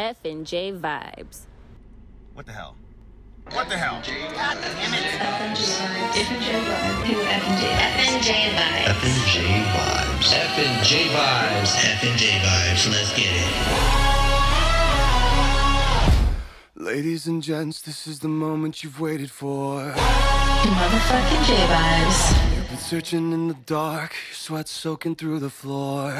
F and J vibes. What the hell? What the hell? God damn it. FNJ vibes. FNJ vibes. FNJ vibes. FNJ vibes. F and J vibes. Let's get it. Ladies and gents, this is the moment you've waited for. Motherfucking J vibes. You've been searching in the dark, your sweat soaking through the floor.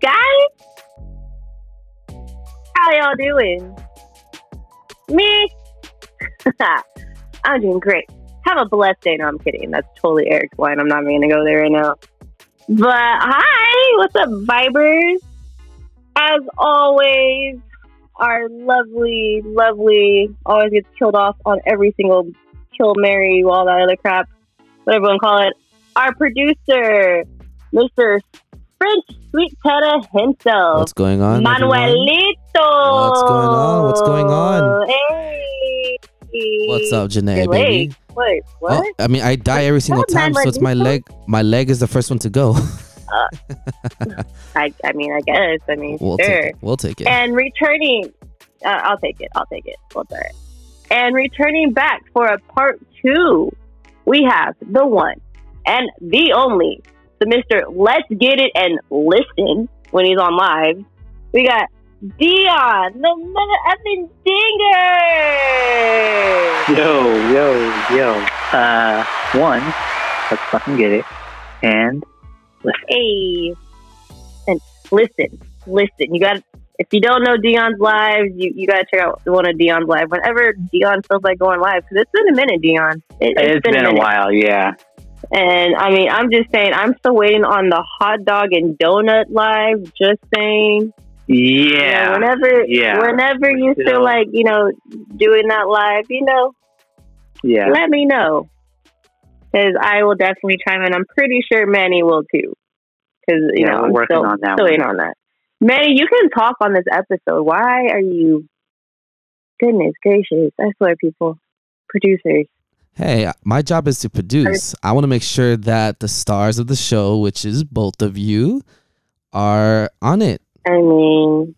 Guys? How y'all doing? Me? I'm doing great. Have a blessed day. No, I'm kidding. That's totally Eric's line. I'm not even going to go there right now. But hi, what's up, Vibers? As always, our lovely, lovely, always gets killed off on every single kill, Mary, all that other crap, whatever to call it. Our producer, Mr. French Sweet Teta himself. What's going on? everyone? Manuelito. What's going on? What's going on? Hey. What's up, Janae, baby? Wait, what? Oh, I mean, I die every single time, so it's my leg. My leg is the first one to go. I, I mean, I guess. I mean, we'll sure. take it. We'll take it. And returning, uh, I'll take it. I'll take it. We'll it's it. And returning back for a part two, we have the one and the only, the Mister. Let's get it and listen when he's on live. We got Dion, the mother effing dinger. Yo, yo, yo. Uh, one, let's fucking get it. And listen. Hey, and listen, listen. You got if you don't know Dion's live, you, you got to check out one of Dion's live. Whenever Dion feels like going live, because it's been a minute, Dion. It, it's been, a minute. while, yeah. And I mean, I'm just saying, I'm still waiting on the hot dog and donut live. Just saying. You know, Yeah. whenever, yeah. whenever you Still. feel like you know doing that live, you know, Yeah. let me know. Because I will definitely chime in. I'm pretty sure Manny will too. Because you Yeah, know, I'm working still, on that still waiting on that. Manny, you can talk on this episode. Why are you? Goodness gracious! I swear, people, producers. Hey, my job is to produce. I want to make sure that the stars of the show, which is both of you, are on it. I mean,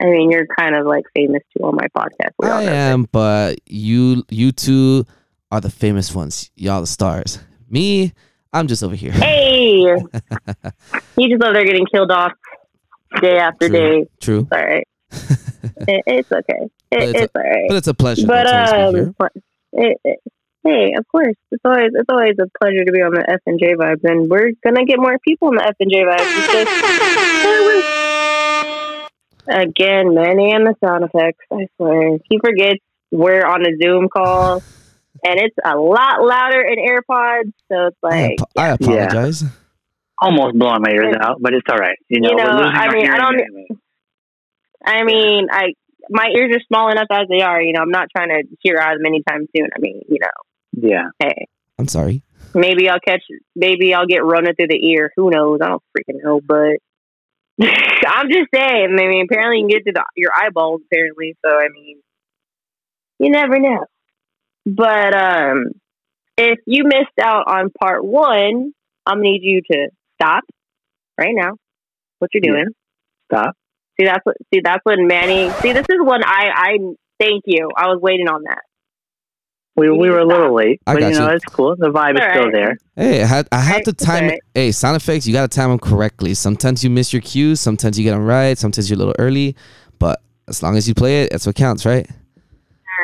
I mean, you're kind of like famous too on my podcast. We I am, but you, you two are the famous ones. Y'all the stars. Me, I'm just over here. Hey, you just over there getting killed off day after True. day. True, It's all right. it, it's okay. It, it's a- all right. but it's a pleasure. But though, to be um, it, it, hey, of course, it's always it's always a pleasure to be on the F and J vibes, and we're gonna get more people on the F and J vibes. It's just again, Manny and the sound effects. I swear, he forgets we're on a Zoom call, and it's a lot louder in AirPods. So it's I, like, ap- I apologize. Almost blowing my ears out, but it's all right. You know, You know, we're losing I our mean, I don't- anyway. I mean, I my ears are small enough as they are. You know, I'm not trying to hear out of them anytime soon. I mean, you know, Yeah. hey. I'm sorry. Maybe I'll catch. Maybe I'll get running through the ear. Who knows? I don't freaking know. But I'm just saying. I mean, apparently you can get to the, your eyeballs. Apparently, so I mean, you never know. But um, if you missed out on part one, I'm gonna need you to stop right now. What you're doing? Stop. See, that's what. See, that's what Manny. See, this is when I. I thank you. I was waiting on that. We, we were a little late, I but you know, you. it's cool. The vibe is still right. there. Hey, I had I have Right, to time. right. Hey, sound effects. You got to time them correctly. Sometimes you miss your cues. Sometimes you get them right. Sometimes you're a little early. But as long as you play it, that's what counts, right?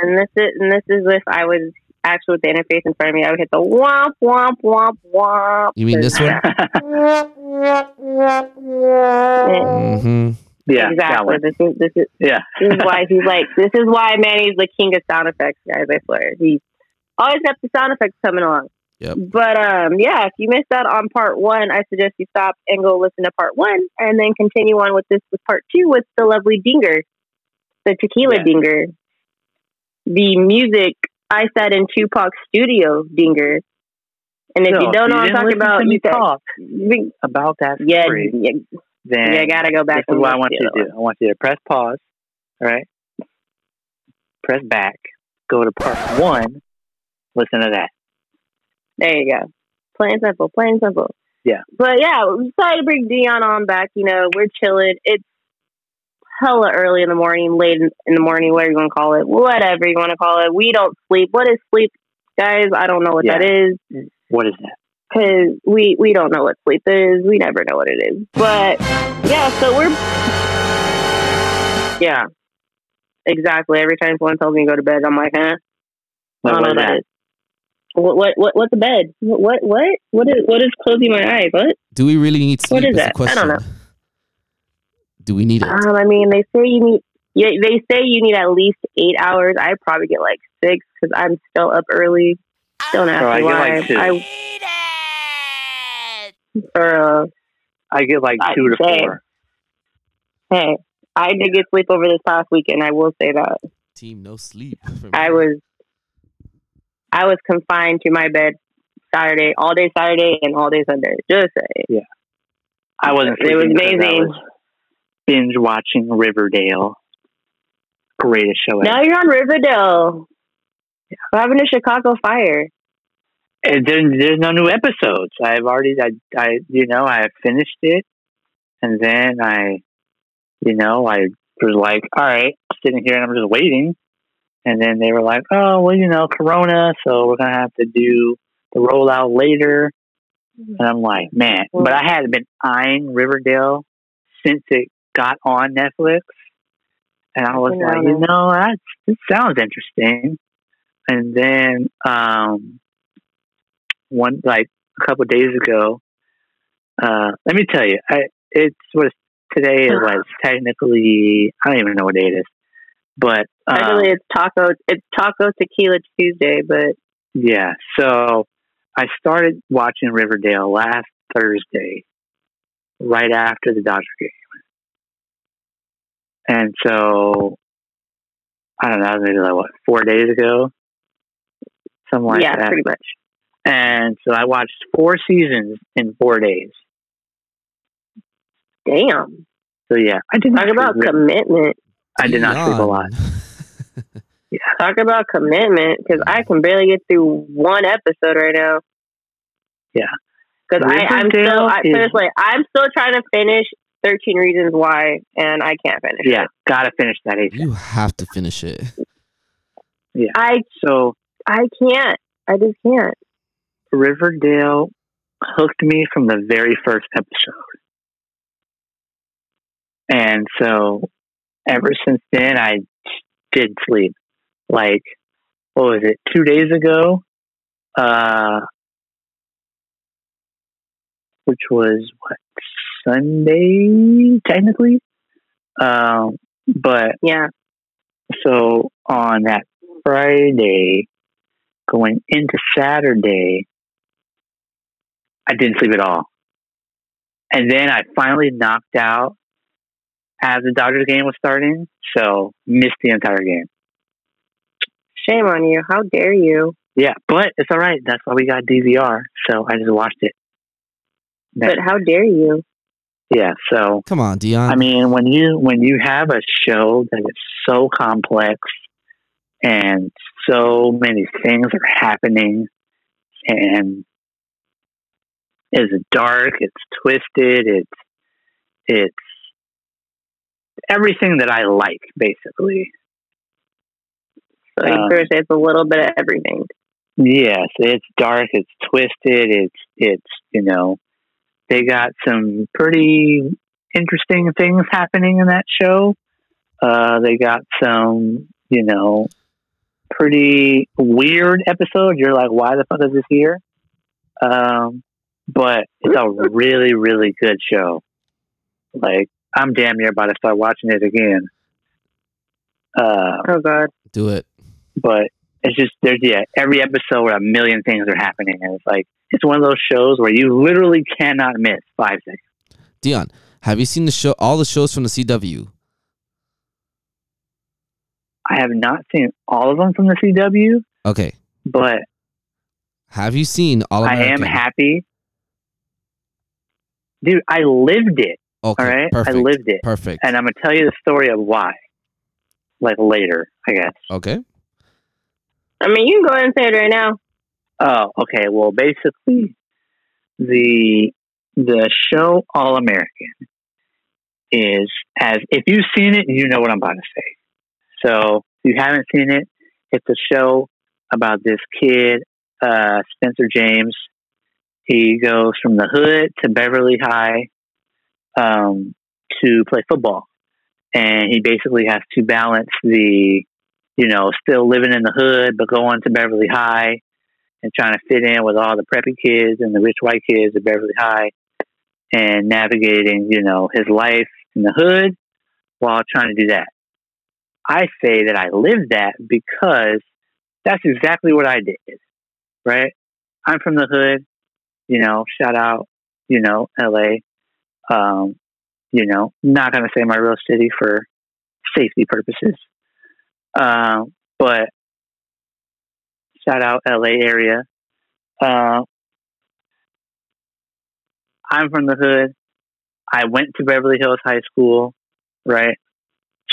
And this is and this is if I was actually with the interface in front of me, I would hit the womp womp womp womp. You mean this one? Mm-hmm. Yeah. Exactly. This is this is Yeah. this is why he's like this is why Manny's the king of sound effects, guys. I swear he always got the sound effects coming along. Yep. But um, yeah, if you missed out on part one, I suggest you stop and go listen to part one, and then continue on with this with part two with the lovely Dinger, the Tequila Yeah. Dinger, the music I said in Tupac Studio Dinger, And if So, you don't know what I'm talking about, to you talk you- about that yeah, yeah, then you gotta go back. this is what I want you to do. I want you to press pause, all right? Press back, go to part one, listen to that. There you go. Plain simple, plain simple. Yeah. But yeah, we decided to bring Dion on back. You know, we're chilling. It's hella early in the morning, late in in the morning, whatever you want to call it, whatever you want to call it. We don't sleep. What is sleep, guys? I don't know what Yeah. that is What is that? Because we we don't know what sleep is. We never know what it is. But yeah, so we're yeah, exactly. Every time someone tells me to go to bed, I'm like, huh? I don't know what what is that that? is. What what what what's a bed? What what what is what is closing my eyes? What? Do we really need sleep? What is the that? I question. don't know. Do we need it? Um, I mean, they say you need. Yeah, they say you need at least eight hours. I probably get like six because I'm still up early. Don't ask Oh, I me get why. like two. I or uh, I get like I- two to same. four. hey, I did get sleep over this past weekend. I will say that Team no sleep. for me. I was I was confined to my bed Saturday, all day Saturday, and all day Sunday. Just say I wasn't. it was sleeping 'cause I amazing. was binge watching Riverdale. Greatest show ever. Now you're on Riverdale. What happened to Chicago Fire? There, there's no new episodes. I've already, I, I, you know, I finished it, and then I, you know, I was like, all right, sitting here and I'm just waiting, and then they were like, oh, well, you know, Corona, so we're gonna have to do the rollout later, and I'm like, man, but I had been eyeing Riverdale since it got on Netflix, and I was like, you know, that this sounds interesting, and then, um one like a couple of days ago. Uh, let me tell you, I it's what is today It was technically I don't even know what day it is, but um, Actually, it's taco. It's Taco Tequila Tuesday, but yeah. So I started watching Riverdale last Thursday, right after the Dodger game, and so I don't know, maybe like what four days ago, something like yeah, that. pretty much. And so I watched four seasons in four days. Damn. So yeah, I did not Talk about sleep. commitment. I did not sleep a Dion. lot. Talk about commitment because I can barely get through one episode right now. Yeah. Because I'm still, I, is- seriously, I'm still trying to finish 13 Reasons Why, and I can't finish it. Yeah, it. gotta finish that ASAP. you have to finish it. Yeah. I, So I can't. I just can't. Riverdale hooked me from the very first episode. And so ever since then I did sleep. Like what was it, two days ago? Uh which was what Sunday technically? Um but Yeah. so on that Friday, going into Saturday, I didn't sleep at all. And then I finally knocked out as the Dodgers game was starting, so missed the entire game. Shame on you. How dare you? Yeah, but it's all right. That's why we got DVR. So I just watched it. But how dare you? yeah, so Come on, Dion. I mean, when you when you have a show that is so complex and so many things are happening, and it's dark, it's twisted, it's it's everything that I like, basically. So Um, it's a little bit of everything. Yes, it's dark, it's twisted, it's it's you know, they got some pretty interesting things happening in that show. Uh, they got some, you know, pretty weird episodes. You're like, why the fuck is this here? Um, but it's a really, really good show. Like, I'm damn near about to start watching it again. Uh, Oh, God. Do it. but it's just there's yeah every episode where a million things are happening and it's like it's one of those shows where you literally cannot miss five seconds Dion, have you seen the show? All the shows from the CW. i have not seen all of them from the cw Okay. but Have you seen All of them? I am happy. Dude, I lived it. Okay, all right? perfect. I lived it. Perfect. And I'm going to tell you the story of why. Like later, I guess. okay. I mean, you can go ahead and say it right now. Oh, okay. Well, basically, the the show All American is as if you've seen it, you know what I'm about to say. So if you haven't seen it, it's a show about this kid, uh, Spencer James. He goes from the hood to Beverly High um, to play football, and he basically has to balance the, you know, still living in the hood but going to Beverly High and trying to fit in with all the preppy kids and the rich white kids at Beverly High and navigating, you know, his life in the hood while trying to do that. I say that I lived that because that's exactly what I did, right? I'm from the hood, you know, shout out, you know, LA. Um, you know, not going to say my real city for safety purposes. Um, but shout out LA area. Uh, I'm from the hood. I went to Beverly Hills High School, right?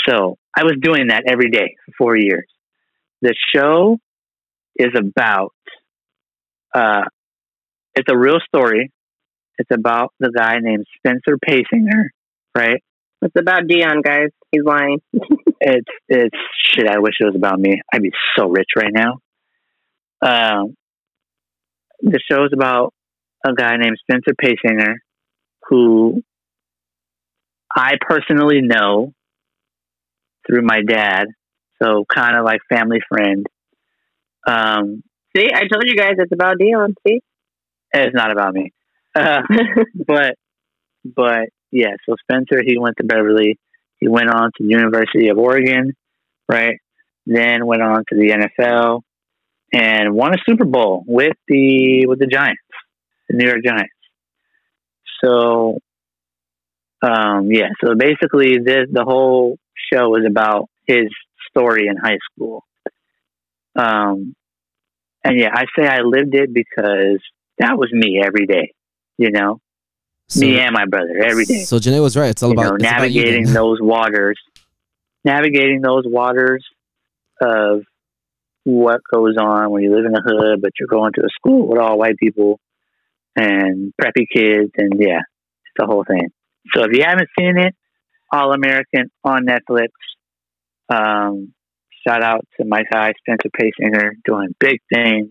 So I was doing that every day for four years. The show is about, uh, it's a real story. It's about the guy named Spencer Paysinger, right? It's about Dion, guys. He's lying. It's it's shit. I wish it was about me. I'd be so rich right now. Um, the show's about a guy named Spencer Paysinger, who I personally know through my dad, so kind of like family friend. Um, See, I told you guys it's about Dion. See? It's not about me, uh, but but yeah. So Spencer, he went to Beverly. He went on to University of Oregon, right? Then went on to the NFL and won a Super Bowl with the with the Giants, the New York Giants. So, um, yeah. So basically, this the whole show is about his story in high school. Um, and yeah, I say I lived it because that was me every day. You know, So, me and my brother every day So Janae was right. It's all you about, know, it's about navigating then. those waters, navigating those waters of what goes on when you live in the hood, but you're going to a school with all white people and preppy kids, and yeah, it's the whole thing. So if you haven't seen it, All American on Netflix. Um, shout out to my guy Spencer Paysinger doing big things.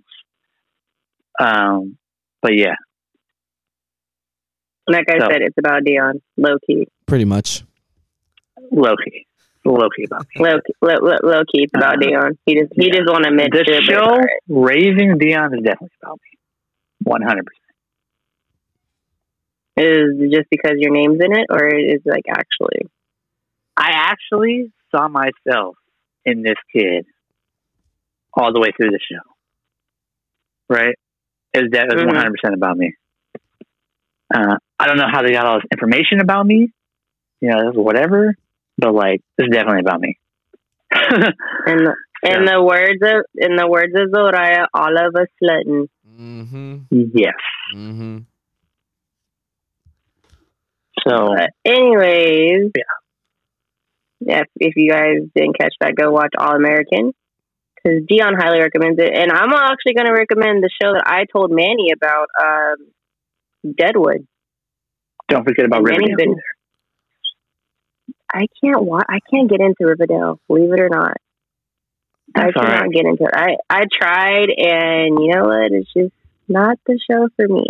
Um, but yeah, Like I So- said, it's about Dion. Low key. Pretty much. low key, low key about me. Low, key- low, low, low key. It's about Uh, Dion. He just he yeah. just want to admit the to it, but show it's all right. raising Dion is definitely about me. One hundred percent. Is it just because your name's in it, or is it like actually? I actually saw myself in this kid all the way through the show. Right? It was that was Mhm. one hundred percent about me. Uh, I don't know how they got all this information about me. You know, whatever. But like, it's definitely about me. In the, in the words of in the words of Zoraya, all of us slutting. Mm-hmm. yes. Mm-hmm. So But anyways, Yeah. yeah. If, if you guys didn't catch that, go watch All American because Dion highly recommends it, and I'm actually going to recommend the show that I told Manny about, um, Deadwood. don't forget about Manny's Riverdale. been- I can't wa- I can't get into Riverdale, believe it or not. I That's all cannot right. get into it. I I tried, and you know what? It's just not the show for me.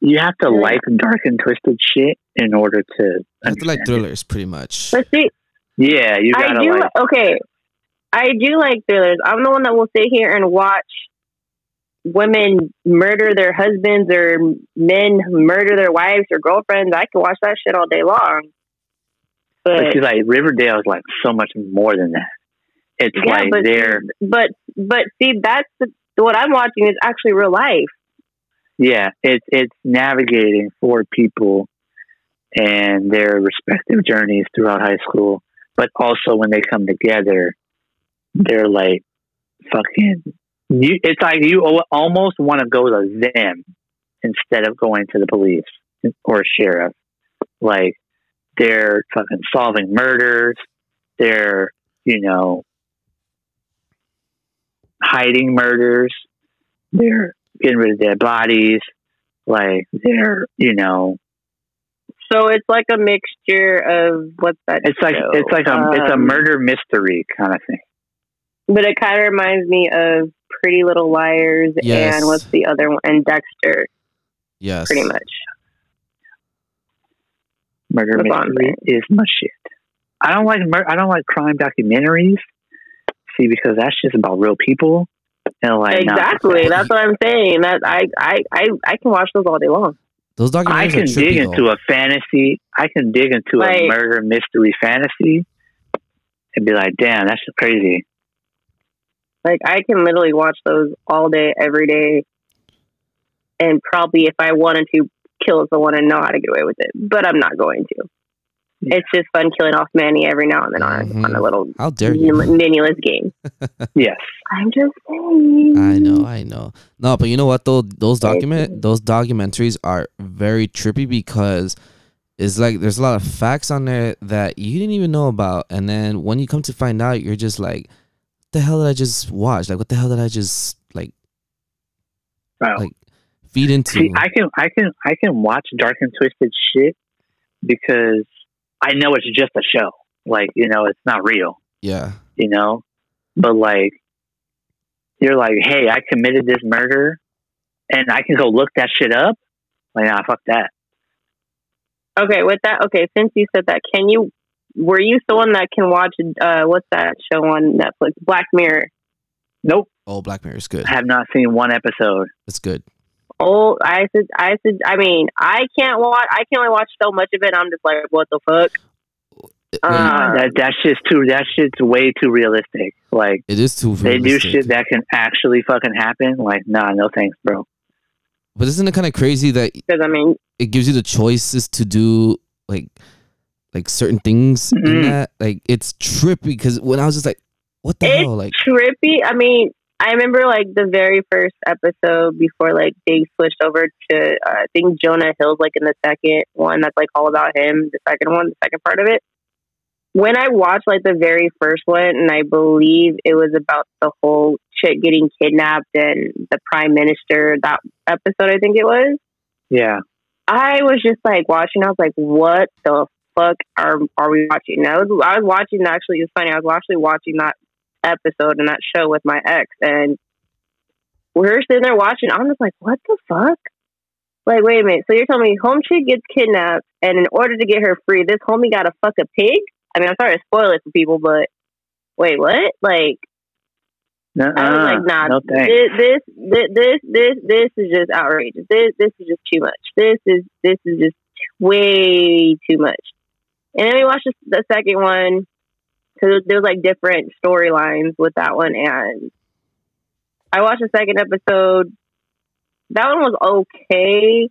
You have to like dark and twisted shit in order to. I have to like understand it. thrillers, pretty much. But see, Yeah, you I gotta do like. okay. I do like thrillers. I'm the one that will sit here and watch women murder their husbands or men murder their wives or girlfriends. I can watch that shit all day long. But, But she's like Riverdale is like so much more than that. It's yeah, like but they're but but see, that's the, what I'm watching is actually real life. yeah, it's it's navigating for people and their respective journeys throughout high school, but also when they come together, they're like fucking you, it's like you almost want to go to them instead of going to the police or sheriff. Like they're fucking solving murders. They're you know hiding murders. They're getting rid of dead bodies. Like they're you know So it's like a mixture of what's that? it's like show? it's like a it's a Um, murder mystery kind of thing. But it kind of reminds me of Pretty Little Liars Yes. and what's the other one? And Dexter, Yes. pretty much. Murder That's mystery is my shit. I don't like mur- I don't like crime documentaries. See, because that's just about real people. And like exactly. That's what I'm saying. That I, I, I, I can watch those all day long. Those documentaries I can are dig though. into a fantasy. I can dig into a murder mystery fantasy and be like, damn, that's crazy. Like I can literally watch those all day, every day, and probably if I wanted to kill someone and know how to get away with it, but I'm not going to. Yeah. It's just fun killing off Manny every now and then on, Mhm. on a little How dare you? meaningless game. Yes. I'm just saying. I know, I know. No, but you know what though? Those document those documentaries are very trippy because it's like there's a lot of facts on there that you didn't even know about, and then when you come to find out, you're just like, "The hell did I just watch? Like, what the hell did I just like Wow. Like, feed into?" See, I can, I can, I can watch dark and twisted shit because I know it's just a show. Like, you know, it's not real. yeah, You know, but like, you're like, hey, I committed this murder, and I can go look that shit up. Like, nah, fuck that. Okay, with that, okay, since you said that, can you, were you someone that can watch, uh, what's that show on Netflix? Black Mirror. Nope, oh, Black Mirror is good. I have not seen one episode. It's good. Oh, I said, I said, I mean, I can't watch, I can only watch so much of it. I'm just like, what the fuck? Uh, that that's just too. That shit's way too realistic. Like, it is too. they do shit that can actually fucking happen. Like, nah, no thanks, bro. But isn't it kind of crazy that Because, I mean, it gives you the choices to do like like certain things in Mhm. that? Like it's trippy because when I was just like, what the It's hell? Like trippy. I mean, I remember like the very first episode before like they switched over to uh, I think Jonah Hill's like in the second one that's like all about him. The second one, the second part of it. When I watched like the very first one, and I believe it was about the whole chick getting kidnapped and the prime minister. That episode, I think it was. Yeah, I was just like watching. I was like, "What the fuck are are we watching?" And I was I was watching. Actually, it's funny. I was actually watching that episode and that show with my ex, and we're sitting there watching. I'm just like, "What the fuck?" Like, wait a minute. So you're telling me home chick gets kidnapped, and in order to get her free, this homie got to fuck a pig? I mean, I'm sorry to spoil it for people, but wait, what? Like, Nuh-uh. I was like, nah, no this, this, this, this, this is just outrageous. This, this is just too much. This is, this is just way too much. And then we watched the, second one because there was like different storylines with that one, and I watched the second episode. That one was okay,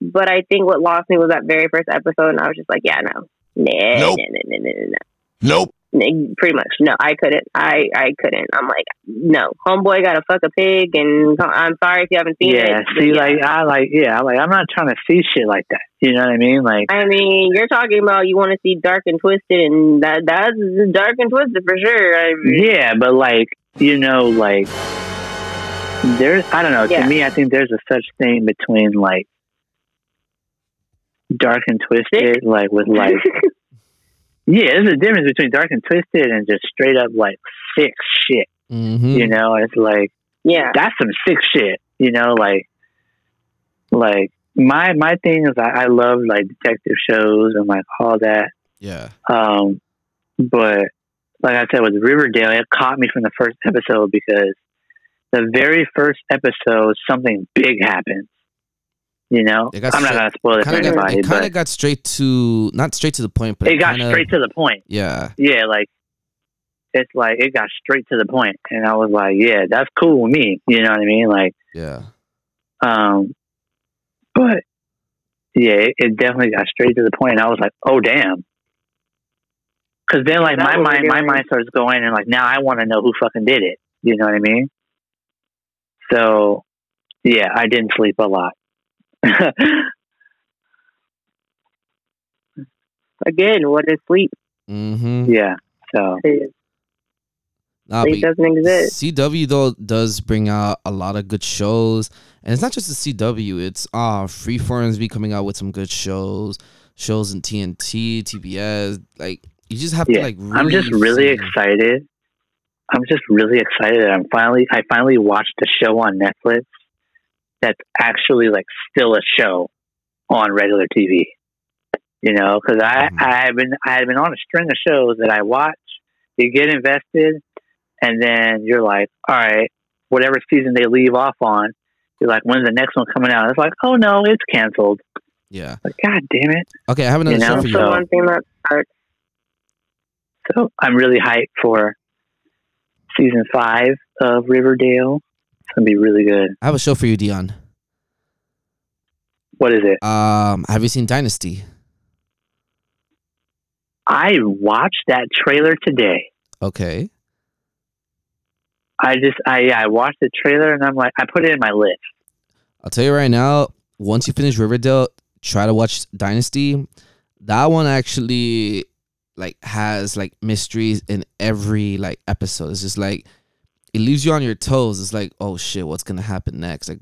but I think what lost me was that very first episode, and I was just like, yeah, no, nah, Nope. nah, nah, nah, nah, nah. Nope. Pretty much, no, I couldn't. I I couldn't. I'm like, no, homeboy got to fuck a pig, and I'm sorry if you haven't seen Yeah, it. see, yeah. like I like, yeah, like I'm not trying to see shit like that. You know what I mean? Like, I mean, you're talking about you want to see dark and twisted, and that that's dark and twisted for sure. I mean, yeah, but like, you know, like there's, I don't know. Yeah. To me, I think there's a such thing between like dark and twisted, like with like, yeah, there's a difference between dark and twisted and just straight up like sick shit. mhm. You know, it's like yeah, that's some sick shit. You know, like like my my thing is I, I love like detective shows and like all that. yeah. Um, but like I said with Riverdale, it caught me from the first episode because the very first episode something big happens. You know, It I'm not gonna spoil it for Kind of got, anybody, it kind of got straight to not straight to the point, but it got kinda- straight to the point. yeah. Yeah, like it's like it got straight to the point, and I was like, yeah, that's cool with me. You know what I mean? Like. Yeah. Um, but yeah, it, it definitely got straight to the point. And I was like, oh damn. Because then, like my mind, my mind starts going, and like now I want to know who fucking did it. You know what I mean? So, yeah, I didn't sleep a lot. Again, what is sleep? Mm-hmm. yeah. So, Nah, sleep doesn't exist. CW though does bring out a lot of good shows, and it's not just the CW. It's uh Freeform's be coming out with some good shows, shows in TNT, TBS. Like you just have yeah, to like. Really I'm just really see- excited. I'm just really excited. that I'm finally, I finally watched a show on Netflix that's actually like still a show on regular TV. You know, because I, Mhm. I have been, I've been on a string of shows that I watch. You get invested, and then you're like, all right, whatever season they leave off on, you're like, when's the next one coming out? It's like, oh no, it's canceled. Yeah. Like, God damn it! Okay, I have another You know, show for you. so- one thing that sucks. So I'm really hyped for season five of Riverdale. Gonna be really good. I have a show for you, Dion. What is it? Um, have you seen Dynasty? I watched that trailer today. Okay. I just, I, yeah, I watched the trailer and I'm like, I put it in my list. I'll tell you right now. Once you finish Riverdale, try to watch Dynasty. That one actually like has like mysteries in every like episode. It's just like it leaves you on your toes. It's like, oh shit, what's gonna happen next? Like,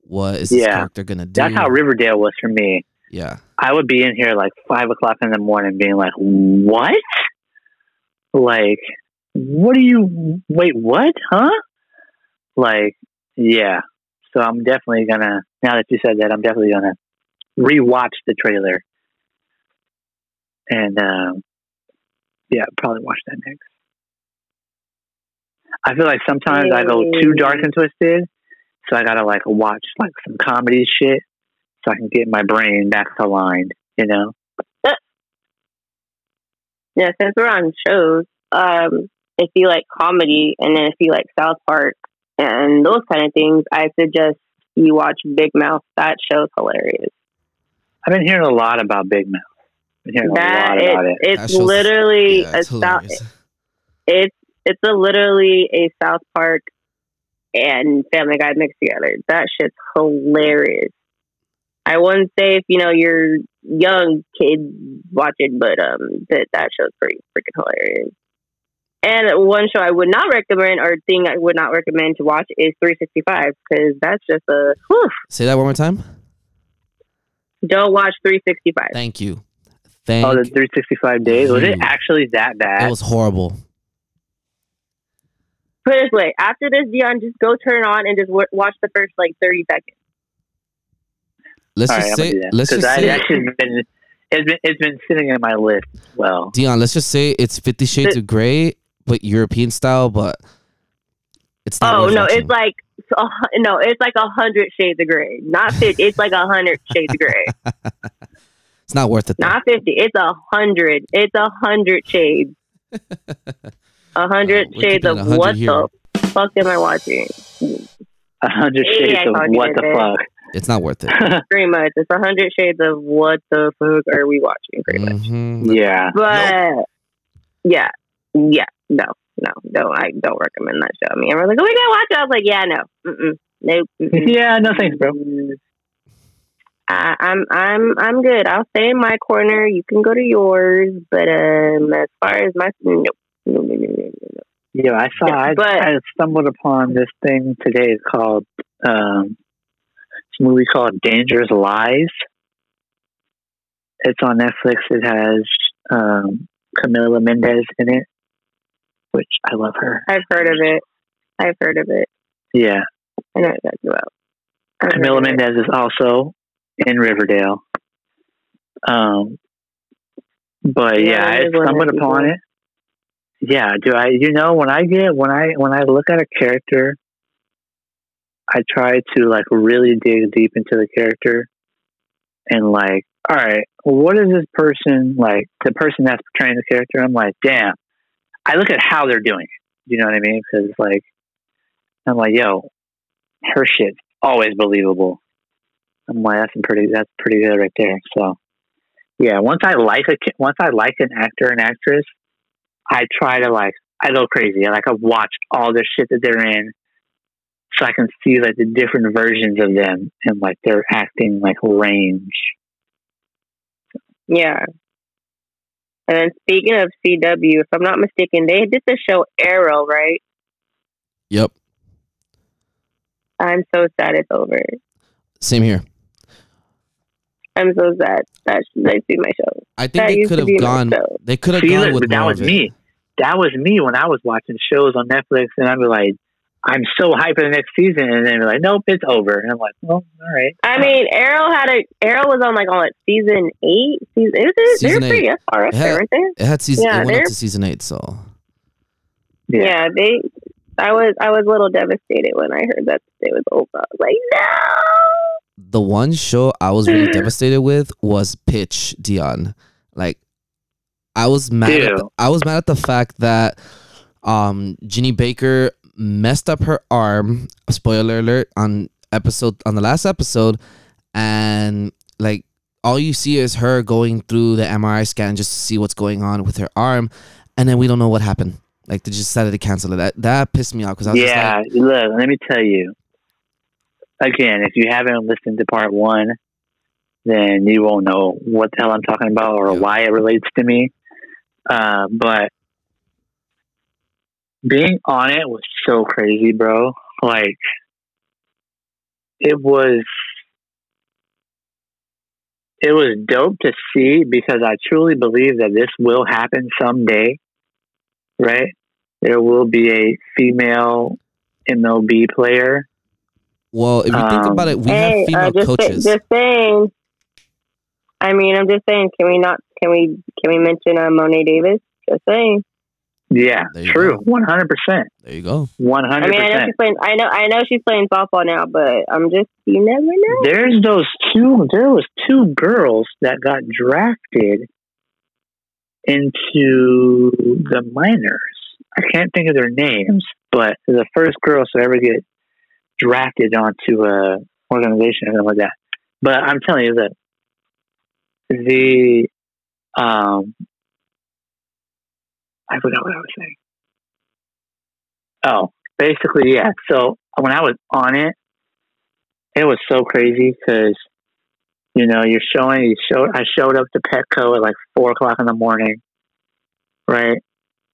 what is this character gonna do? That's how Riverdale was for me. yeah. I would be in here like five o'clock in the morning being like, what? Like, what do you, wait, what? Huh? Like, yeah. So I'm definitely gonna, now that you said that, I'm definitely gonna rewatch the trailer. And, um, yeah, probably watch that next. I feel like sometimes I go too dark and twisted, so I gotta like watch like some comedy shit so I can get my brain back aligned, you know? Yeah, since we're on shows, um, if you like comedy and then if you like South Park and those kind of things, I suggest you watch Big Mouth. That show's hilarious. I've been hearing a lot about Big Mouth. I've Been hearing That a lot it, about it. it's literally Yeah, a it's South. It's it's a literally a South Park and Family Guy mixed together. That shit's hilarious. I wouldn't say if you know you're young kids watch it, but um, that that show's pretty freaking hilarious. And one show I would not recommend, or thing I would not recommend to watch, is 365 because that's just a whew, Say that one more time. don't watch 365. Thank you. Thank. Oh, the 365 days? Was it actually that bad? it was horrible. Put it this way: after this, Dion, just go turn on and just w- watch the first like 30 seconds. Let's All right, just I'm say. do that. Let's 'Cause just I say. actually been, it's been it's been sitting in my list. Well, Dion, let's just say it's Fifty Shades of Grey, but European style, but it's not. Oh no, watching. it's like uh, no, it's like a hundred shades of gray. Not fifty. It's like a hundred shades of gray. it's not worth it. though. Not fifty. It's a hundred. It's a hundred shades. A hundred we're shades of what here. the fuck am I watching? a hundred shades I of what the it. fuck. It's not worth it. Pretty much, it's a hundred shades of what the fuck are we watching? Pretty much. Mhm. yeah. But yeah, yeah, no, no, don't. I don't recommend that show. I mean, everyone's like, "Oh, we gotta watch it." I was like, "Yeah, no, mm-mm, nope." mm-mm. Yeah, no thanks, bro. I, I'm I'm I'm good. I'll stay in my corner. You can go to yours, but um, as far as my no, Yeah, I saw. I, But- I stumbled upon this thing today called um, this movie called Dangerous Lies. It's on Netflix. It has um, Camila Mendes in it, which I love her. I've heard of it. I've heard of it. Yeah, I know what that's about. I've Camila. Mendes is also in Riverdale. Um, but Yeah, yeah, I stumbled upon it. Yeah, do I? You know, when I get when I when I look at a character, I try to like really dig deep into the character and like, all right, what is this person like? The person that's portraying the character, I'm like, damn. I look at how they're doing it. You know what I mean? Because like, I'm like, yo, her shit's always believable. I'm like, that's pretty, that's pretty good right there. So, yeah, once I like a, once I like an actor and actress, I try to like, I go crazy. Like I've watched all the shit that they're in, so I can see like the different versions of them and like their acting like range. Yeah. And then speaking of CW, if I'm not mistaken, they did the show Arrow, right? Yep. I'm so sad it's over. Same here. I'm so sad. That should be my show. I think That they could have gone. show. They could have See, gone with but that more was of it. me. That was me when I was watching shows on Netflix, and I'd be like, "I'm so hyped for the next season," and then be like, "Nope, it's over." And I'm like, "Well, all right." I mean, Arrow had a Arrow was on like on like season eight. Season, it was, they Season were pretty far up It there, had- weren't they? It had season. Yeah, it went up to season eight. So Yeah. they. I was I was a little devastated when I heard that it was over. I was like, no. The one show I was really devastated with was Pitch Dion. Like, I was mad. At the, I was mad at the fact that um Ginny Baker messed up her arm. Spoiler alert on episode on the last episode, and like all you see is her going through the MRI scan just to see what's going on with her arm, and then we don't know what happened. Like they just decided to cancel it. That that pissed me off because I was Yeah, like, look, let me tell you. Again, if you haven't listened to part one, then you won't know what the hell I'm talking about or Yeah. why it relates to me. Uh, but being on it was so crazy, bro. Like, it was. It was dope to see because I truly believe that this will happen someday, right? There will be a female MLB player. Well, if you think Um, about it, we hey, have female uh, just, say- coaches. just saying. I mean, I'm just saying. Can we not? Can we? Can we mention uh, Mo'ne Davis? Just saying. Yeah, true. One hundred percent. there you go. One hundred. I mean, I know she's playing. I know. I know she's playing softball now, but I'm just. You never know. There's those two. There was two girls that got drafted into the minors. I can't think of their names, but the first girls to ever get drafted onto a organization or something like that. But I'm telling you that the um, I forgot what I was saying. Oh, basically, yeah. So when I was on it, it was so crazy because you know you're showing you showed I showed up to Petco at like four o'clock in the morning, right?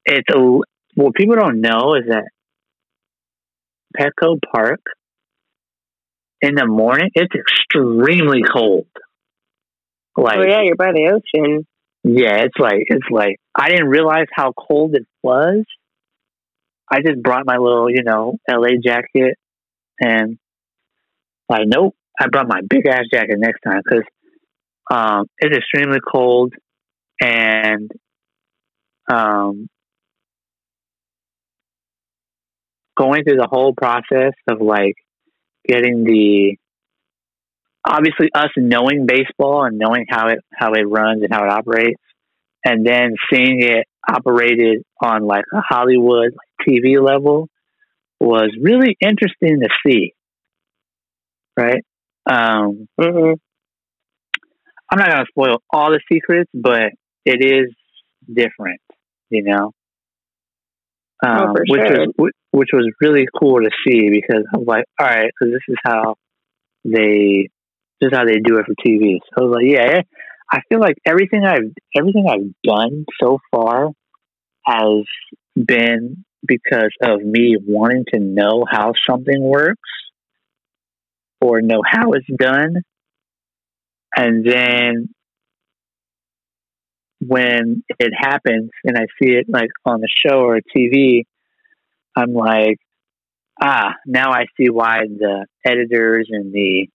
It's a what people don't know is that Petco Park in the morning it's extremely cold. Like oh yeah, you're by the ocean. yeah, it's like it's like I didn't realize how cold it was. I just brought my little, you know, LA jacket, and like, nope, I brought my big ass jacket next time because um, it's extremely cold, and um, going through the whole process of like getting the obviously us knowing baseball and knowing how it how it runs and how it operates and then seeing it operated on like a Hollywood TV level was really interesting to see. Right? Um, hmm I'm not going to spoil all the secrets, but it is different, you know. Um, Oh, which sure. was which, was really cool to see because I was like, all right, because this is how they this is how they do it for TV. So I was like, yeah, I feel like everything I've everything I've done so far has been because of me wanting to know how something works or know how it's done. And then when it happens and I see it like on the show or TV, I'm like, ah, now I see why the editors and the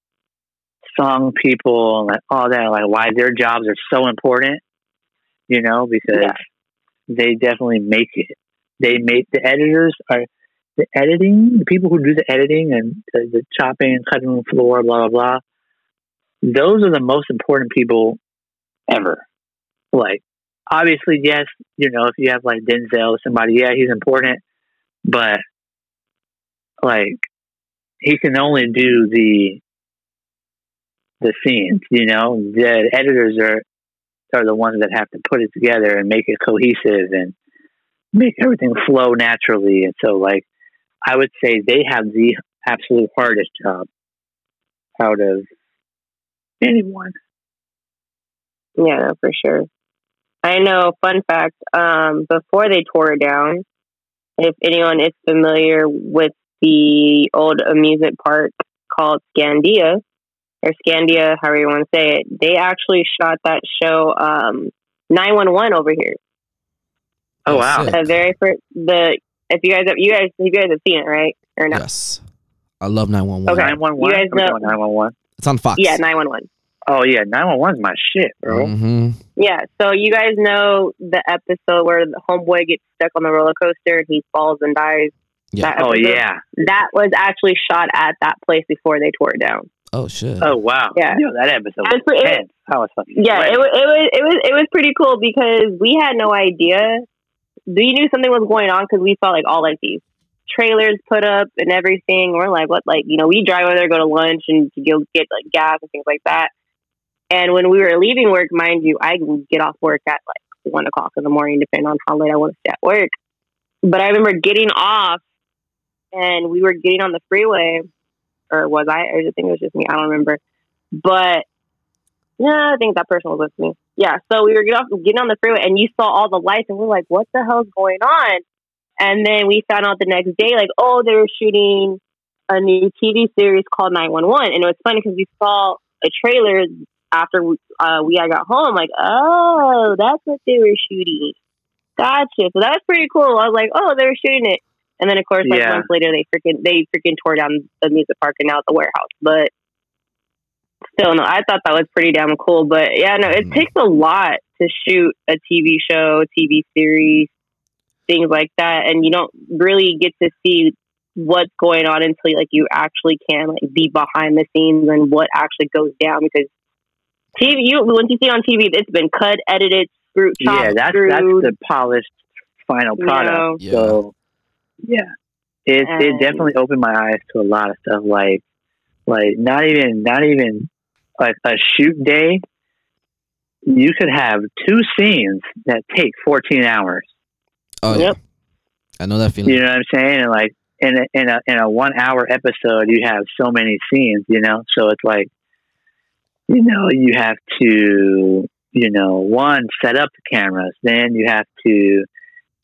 song people and like all that, like why their jobs are so important, you know, because Yeah. they definitely make it. They make the editors are the editing, the people who do the editing and the, the chopping and cutting the floor, blah blah blah. Those are the most important people ever. Like, obviously, yes, you know, if you have like Denzel or somebody, yeah, he's important, but like, he can only do the the scenes. You know, the editors are are the ones that have to put it together and make it cohesive and make everything flow naturally. And so, like, I would say they have the absolute hardest job out of anyone. Yeah, for sure. I know. Fun fact: um, before they tore it down, if anyone is familiar with the old amusement park called Scandia or Scandia, however you want to say it, they actually shot that show um, 911 over here. Oh wow! Sick. The very first, the if you guys have you guys you guys have seen it right or not? Yes. I love 911. Okay. Nine one You guys know- Nine one one. It's on Fox. Yeah, 911. Oh yeah, nine one one's my shit, bro. hmm Yeah, so you guys know the episode where the homeboy gets stuck on the roller coaster and he falls and dies. Yeah. That Oh episode? yeah. that was actually shot at that place before they tore it down. Oh, shit. Oh wow. Yeah. Yo, that episode It was was pretty- intense. I was fucking. Yeah, sweating. it was it was it was it was pretty cool because we had no idea. We knew something was going on because we saw like all like these trailers put up and everything. We're like, what? Like you know, we drive over there, go to lunch, and to go get like gas and things like that. And when we were leaving work, mind you, I would get off work at like one o'clock in the morning, depending on how late I want to stay at work. But I remember getting off, and we were getting on the freeway, or was I? Or I think it was just me. I don't remember. But yeah, I think that person was with me. Yeah, so we were getting off, getting on the freeway, and you saw all the lights, and we're like, "What the hell's going on?" And then we found out the next day, like, "Oh, they were shooting a new TV series called 911." And it was funny because we saw a trailer after we, uh, we I got home, like, "Oh, that's what they were shooting." Gotcha. So that's pretty cool. I was like, "Oh, they were shooting it." And then, of course, like Yeah. months later, they freaking they freaking tore down the music park and now the warehouse. But still, no, I thought that was pretty damn cool. But yeah, no, it Mm. takes a lot to shoot a TV show, TV series, things like that, and you don't really get to see what's going on until like you actually can like be behind the scenes and what actually goes down because TV. You once you see it on TV, it's been cut, edited, screwed, chopped, yeah, that's screwed. that's the polished final you product. know. Yeah. So yeah, it it definitely opened my eyes to a lot of stuff. Like like not even not even like a shoot day. You could have two scenes that take fourteen hours. Oh, Yep. yeah. I know that feeling. You know what I'm saying? And like in a in a in a one hour episode, you have so many scenes. You know, so it's like you know you have to you know one set up the cameras, then you have to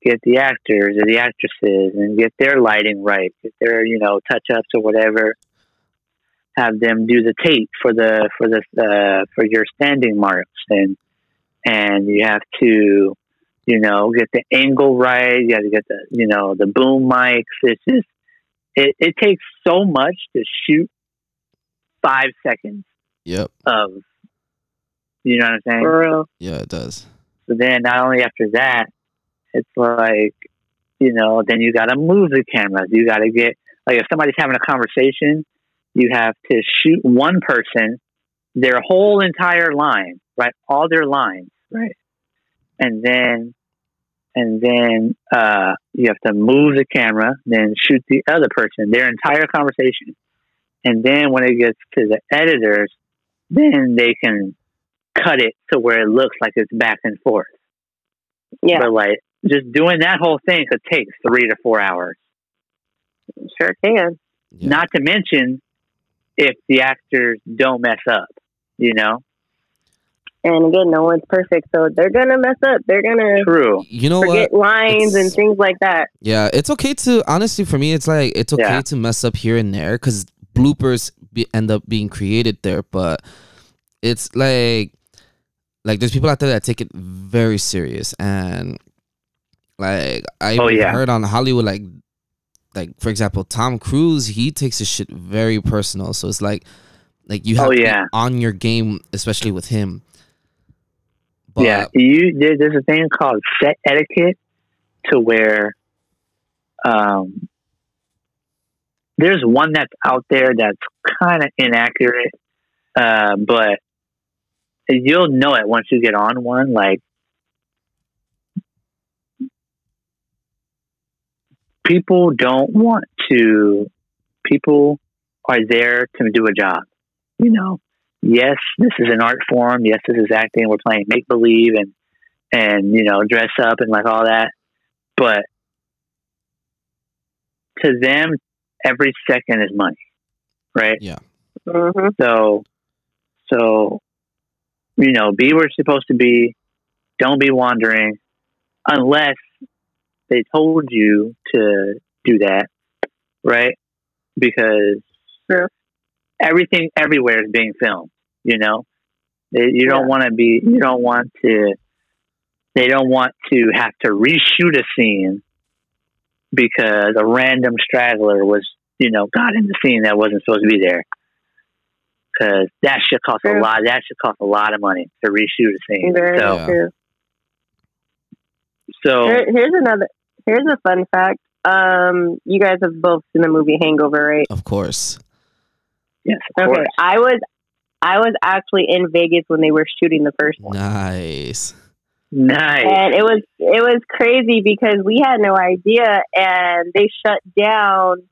get the actors or the actresses and get their lighting right, get their you know touch ups or whatever. Have them do the tape for the for the uh, for your standing marks and and you have to you know, get the angle right. You got to get the, you know, the boom mics. It's just, it, it takes so much to shoot five seconds Yep. of, you know what I'm saying? For real. Yeah, it does. So then not only after that, it's like, you know, then you got to move the cameras. You got to get, like, if somebody's having a conversation, you have to shoot one person, their whole entire line, right? All their lines, right? And then, and then, uh, you have to move the camera, then shoot the other person, their entire conversation. And then when it gets to the editors, then they can cut it to where it looks like it's back and forth. Yeah, But like just doing that whole thing could take three to four hours. sure can. Yeah. Not to mention if the actors don't mess up, you know? And again, no one's perfect, so they're gonna mess up. They're gonna True. you know forget what? lines and things like that. Yeah, it's okay to honestly for me. It's like it's okay Yeah. to mess up here and there because bloopers be, end up being created there. But it's like like there's people out there that take it very serious and like I Oh, yeah. heard on Hollywood like like for example Tom Cruise he takes his shit very personal. So it's like like you have Oh, yeah. on your game, especially with him. But yeah. You there's a thing called set etiquette to where um there's one that's out there that's kind of inaccurate, uh, but you'll know it once you get on one. Like people don't want to. People are there to do a job. You know, yes, this is an art form. Yes, this is acting. We're playing make believe and and you know dress up and like all that. But to them, every second is money, right? Yeah. hmm So, so, you know, be where it's supposed to be. Don't be wandering unless they told you to do that, right? Because True. everything everywhere is being filmed, you know? They, you don't Yeah. want to be, you don't want to, they don't want to have to reshoot a scene because a random straggler was, you know, got in the scene that wasn't supposed to be there because that should cost a lot. That should cost a lot of money to reshoot a scene. Very so, true. so Here, here's another. Here's a fun fact. Um, you guys have both seen the movie Hangover, right? Of course. yes, of Okay. course. I was, I was actually in Vegas when they were shooting the first one, Nice. Nice. and it was it was crazy because we had no idea, and they shut down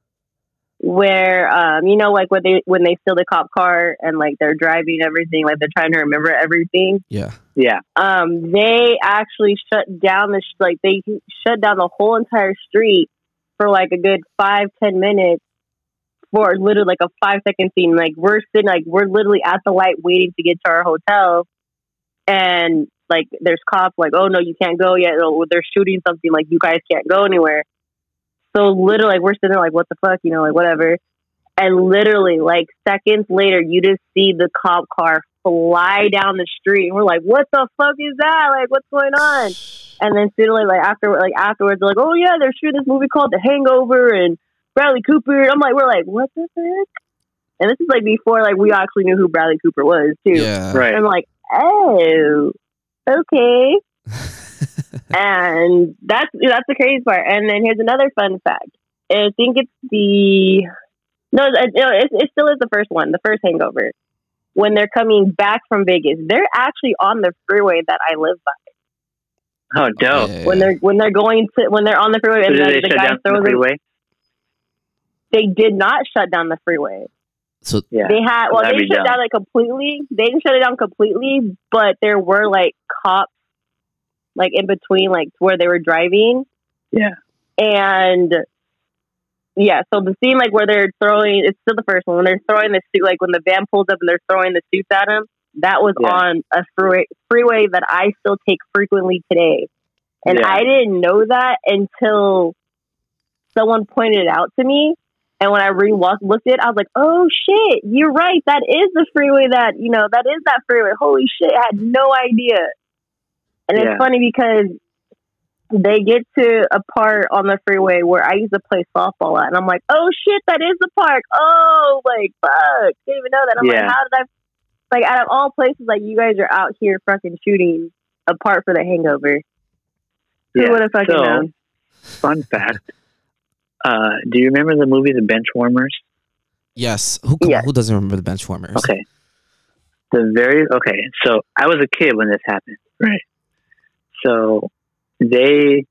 where um you know like when they when they steal the cop car and like they're driving everything like they're trying to remember everything Yeah. yeah. um, they actually shut down the sh- like they shut down the whole entire street for like a good five ten minutes for literally like a five second scene. Like we're sitting like we're literally at the light waiting to get to our hotel, and like there's cops like, oh no, you can't go yet. Oh, or they're shooting something like you guys can't go anywhere. So literally, like we're sitting there like, what the fuck, you know, like whatever. And literally, like seconds later, you just see the cop car fly down the street. And we're like, what the fuck is that? Like, what's going on? And then suddenly, like after, like afterwards, they're like, oh yeah, they're shooting this movie called The Hangover and Bradley Cooper. I'm like, we're like, what the heck? And this is like before like we actually knew who Bradley Cooper was too. Yeah. Right. And I'm like, oh, okay. and that's that's the crazy part. And then here's another fun fact. I think it's the no, it, it, it still is the first one, the first Hangover. When they're coming back from Vegas, they're actually on the freeway that I live by. Oh, dope. Yeah. When they're when they're going to when they're on the freeway So and did then they the shut guy down the throws them, freeway? they did not shut down the freeway. So Yeah. They had well, they shut dumb. down like completely. They didn't shut it down completely, but there were like cops like in between, like where they were driving. Yeah. And yeah, so the scene like where they're throwing it's still the first one when they're throwing the suit, like when the van pulls up and they're throwing the suits at him. That was Yeah. on a freeway freeway that I still take frequently today, and Yeah. I didn't know that until someone pointed it out to me. And when I re looked at it, I was like, "Oh shit, you're right. That is the freeway that you know. That is that freeway. Holy shit, I had no idea." And Yeah. it's funny because they get to a part on the freeway where I used to play softball at, and I'm like, "Oh shit, that is the park." Oh, like fuck, didn't even know that. I'm Yeah. like, "How did I?" Like out of all places, like you guys are out here fucking shooting a part for the Hangover. Who Yeah. would have fucking So, known? fun fact. Uh, do you remember the movie The Benchwarmers? yes. Who come Yeah. on, who doesn't remember the benchwarmers? Okay. The very okay. So I was a kid when this happened, right? So they,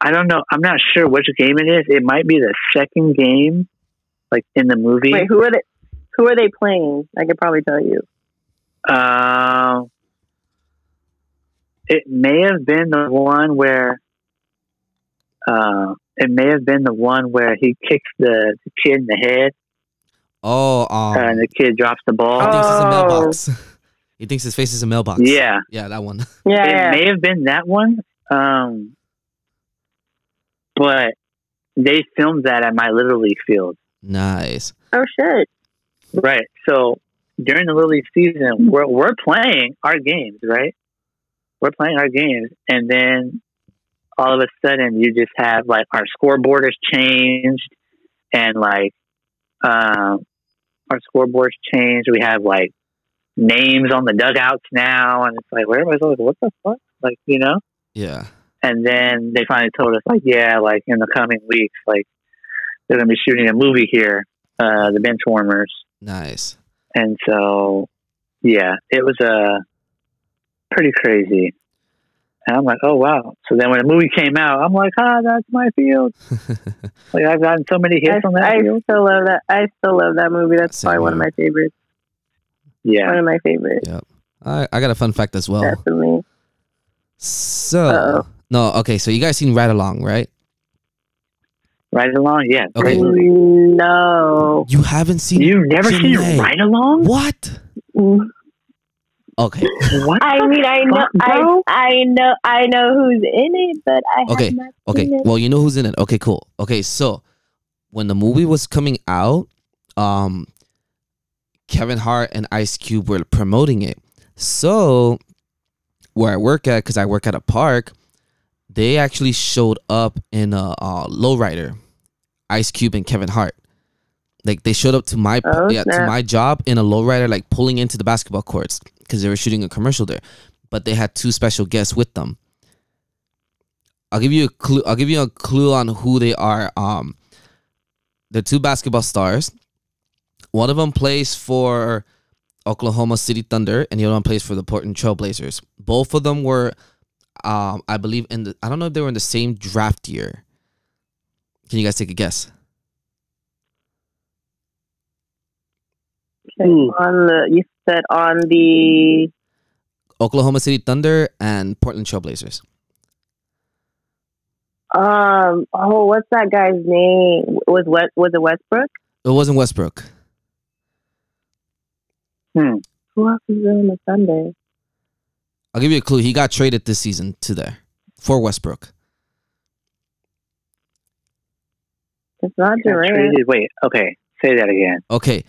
I don't know. I'm not sure which game it is. It might be the second game, like in the movie. Wait, who are they? Who are they playing? I could probably tell you. Um, it may have been the one where, uh, it may have been the one where he kicks the, the kid in the head Oh, um, and the kid drops the ball. he thinks it's a Oh. mailbox. he thinks his face is a mailbox. Yeah, Yeah, that one. Yeah, it yeah. may have been that one. Um, but they filmed that at my little league field, Nice. Oh shit. right? So during the little league season, we're we're playing our games, right? We're playing our games, and then all of a sudden, you just have like our scoreboard has changed, and like um, our scoreboard's changed. We have like names on the dugouts now, and it's like where everybody's like, what the fuck, like you know. Yeah. And then they finally told us, like, yeah, like in the coming weeks, like they're going to be shooting a movie here, uh, the Benchwarmers. Nice. And so, yeah, it was uh, pretty crazy. And I'm like, oh wow! So then when the movie came out, I'm like, ah, that's my field. Like I've gotten so many I, hits on that I field. still love that. I still love that movie. That's Same probably one of my favorites. Yeah, one of my favorites, Yep. I, I got a fun fact as well. definitely. So Uh-oh. no, okay. So you guys seen Ride Along, right? Ride Along? Yeah. Okay. No. You haven't seen You've never seen Janae. Ride Along? What? Mm. Okay. What? I mean, I know, I. I know, I know who's in it, but I Okay, have not Okay. seen it. Well, you know who's in it. Okay, cool. Okay, so when the movie was coming out, um Kevin Hart and Ice Cube were promoting it. So where I work at, because I work at a park, they actually showed up in a uh, lowrider, Ice Cube and Kevin Hart. Like they showed up to my Oh, yeah to my job in a lowrider, like pulling into the basketball courts because they were shooting a commercial there. But they had two special guests with them. I'll give you a clue. I'll give you a clue on who they are. Um, they're two basketball stars. One of them plays for Oklahoma City Thunder, and the other one plays for the Portland Trailblazers. Both of them were, um, I believe, in the. I don't know if they were in the same draft year. Can you guys take a guess? Okay, On the, you said on the, Oklahoma City Thunder and Portland Trailblazers. um, oh, what's that guy's name? Was what was it Westbrook? It wasn't Westbrook. Hmm. Who else is in the Thunder? I'll give you a clue. He got traded this season to there for Westbrook. It's not Durant. traded- Wait, okay. Say that again. Okay,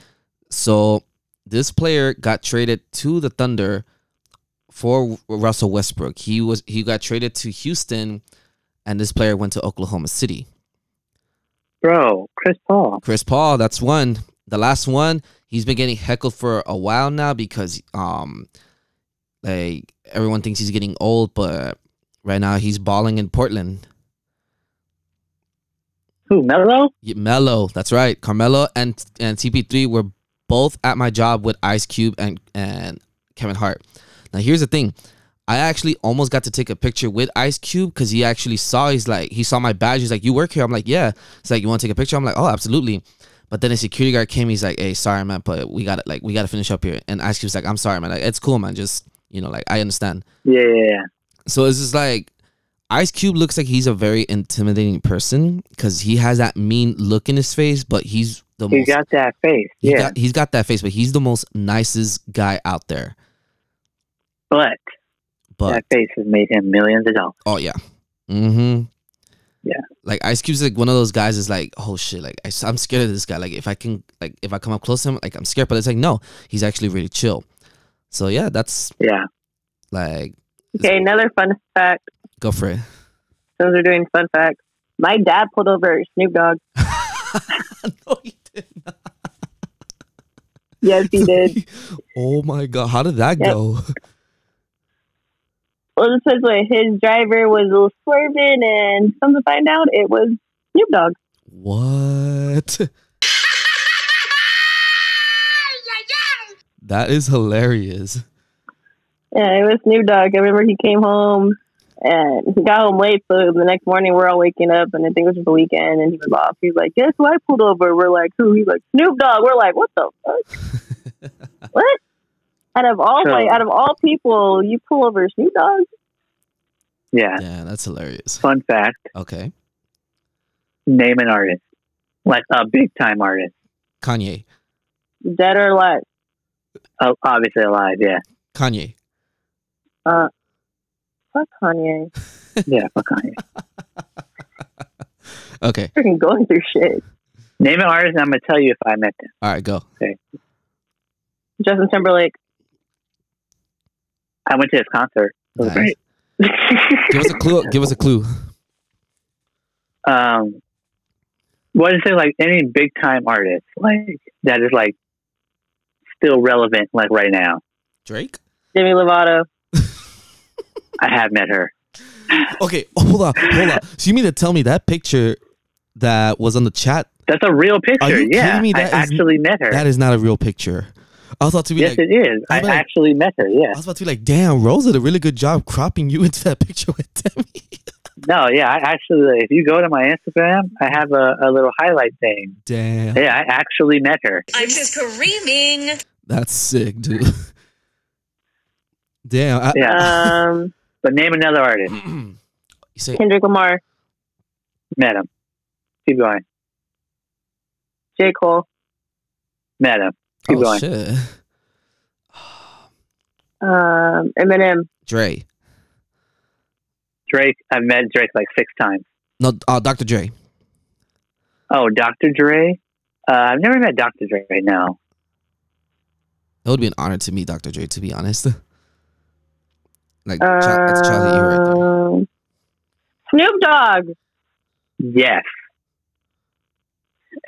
so this player got traded to the Thunder for Russell Westbrook. He was he got traded to Houston, and this player went to Oklahoma City. Bro, Chris Paul. Chris Paul, that's one. The last one, he's been getting heckled for a while now because um, like everyone thinks he's getting old, but right now he's balling in Portland. Who, Melo? Yeah, Melo, that's right. Carmelo and and CP3 were both at my job with Ice Cube and and Kevin Hart. Now here's the thing. I actually almost got to take a picture with Ice Cube because he actually saw he's like he saw my badge. He's like, "You work here?" I'm like, "Yeah." He's like, "You want to take a picture?" I'm like, "Oh, absolutely." But then a security guard came. He's like, "Hey, sorry, man, but we got to like we got to finish up here." And Ice Cube's like, "I'm sorry, man. Like, it's cool, man. Just you know, like I understand." Yeah, yeah, yeah. So it's just like Ice Cube looks like he's a very intimidating person because he has that mean look in his face, but he's the He most. got that face. Yeah. got, he's got that face, but he's the most nicest guy out there. but But that face has made him millions of dollars. oh yeah, mm-hmm. Yeah. Like Ice Cube's like one of those guys is like, oh shit, like I, am scared of this guy. Like if I can, like if I come up close to him, like I'm scared. But it's like no, he's actually really chill. So yeah, that's Yeah. like Okay, another fun fact. go for it. Those are doing fun facts. My dad pulled over Snoop Dogg. no, he. Yes, he did. oh my god, how did that Yep. go? well, this was what his driver was a little swerving, and come to find out, it was Snoop Dogg. What? That is hilarious. Yeah, it was Snoop Dogg. I remember he came home and he got home late, so the next morning we're all waking up, and I think it was just the weekend, and he was off. He's like, "Guess who I pulled over?" We're like, "Who?" He's like, "Snoop Dogg." We're like, "What the fuck? what?" Out of all So- like, out of all people, you pull over Snoop Dogg? Yeah. Yeah, that's hilarious. Fun fact Okay. name an artist. Like a big time artist. Kanye. Dead or alive? Oh, obviously alive, yeah. Kanye. Uh, fuck Kanye. Yeah, fuck Kanye. Okay. Freaking going through shit. Name an artist and I'm gonna tell you if I met them. All right, go. Okay. Justin Timberlake. I went to his concert. It was Nice. great. Give us a clue. Give us a clue. um what is it like any big time artist like that is like still relevant like right now Drake? Demi Lovato. I have met her Okay, hold on, hold on. So you mean to tell me that picture that was on the chat? that's a real picture Are you yeah kidding me? i That is- actually met her That is not a real picture. I was about to be yes like, it is i I'm like- actually met her yeah I was about to be like, damn, Rose did a really good job cropping you into that picture with Demi. no yeah i actually if you go to my instagram i have a, a little highlight thing Damn, yeah i actually met her I'm screaming. that's sick, dude. Damn. I, yeah Um, but name another artist you say Kendrick Lamar. met him Keep going. J. Cole. Met him. Keep oh going. shit. Um, Eminem. Dre. Drake. I've met Drake like six times. No, uh, Dr. Dre. Oh, Dr. Dre. Uh, I've never met Dr. Dre right now. It would be an honor to meet Dr. Dre, to be honest. Like, Cha- that's Charlie E right there. Um, Snoop Dogg. Yes.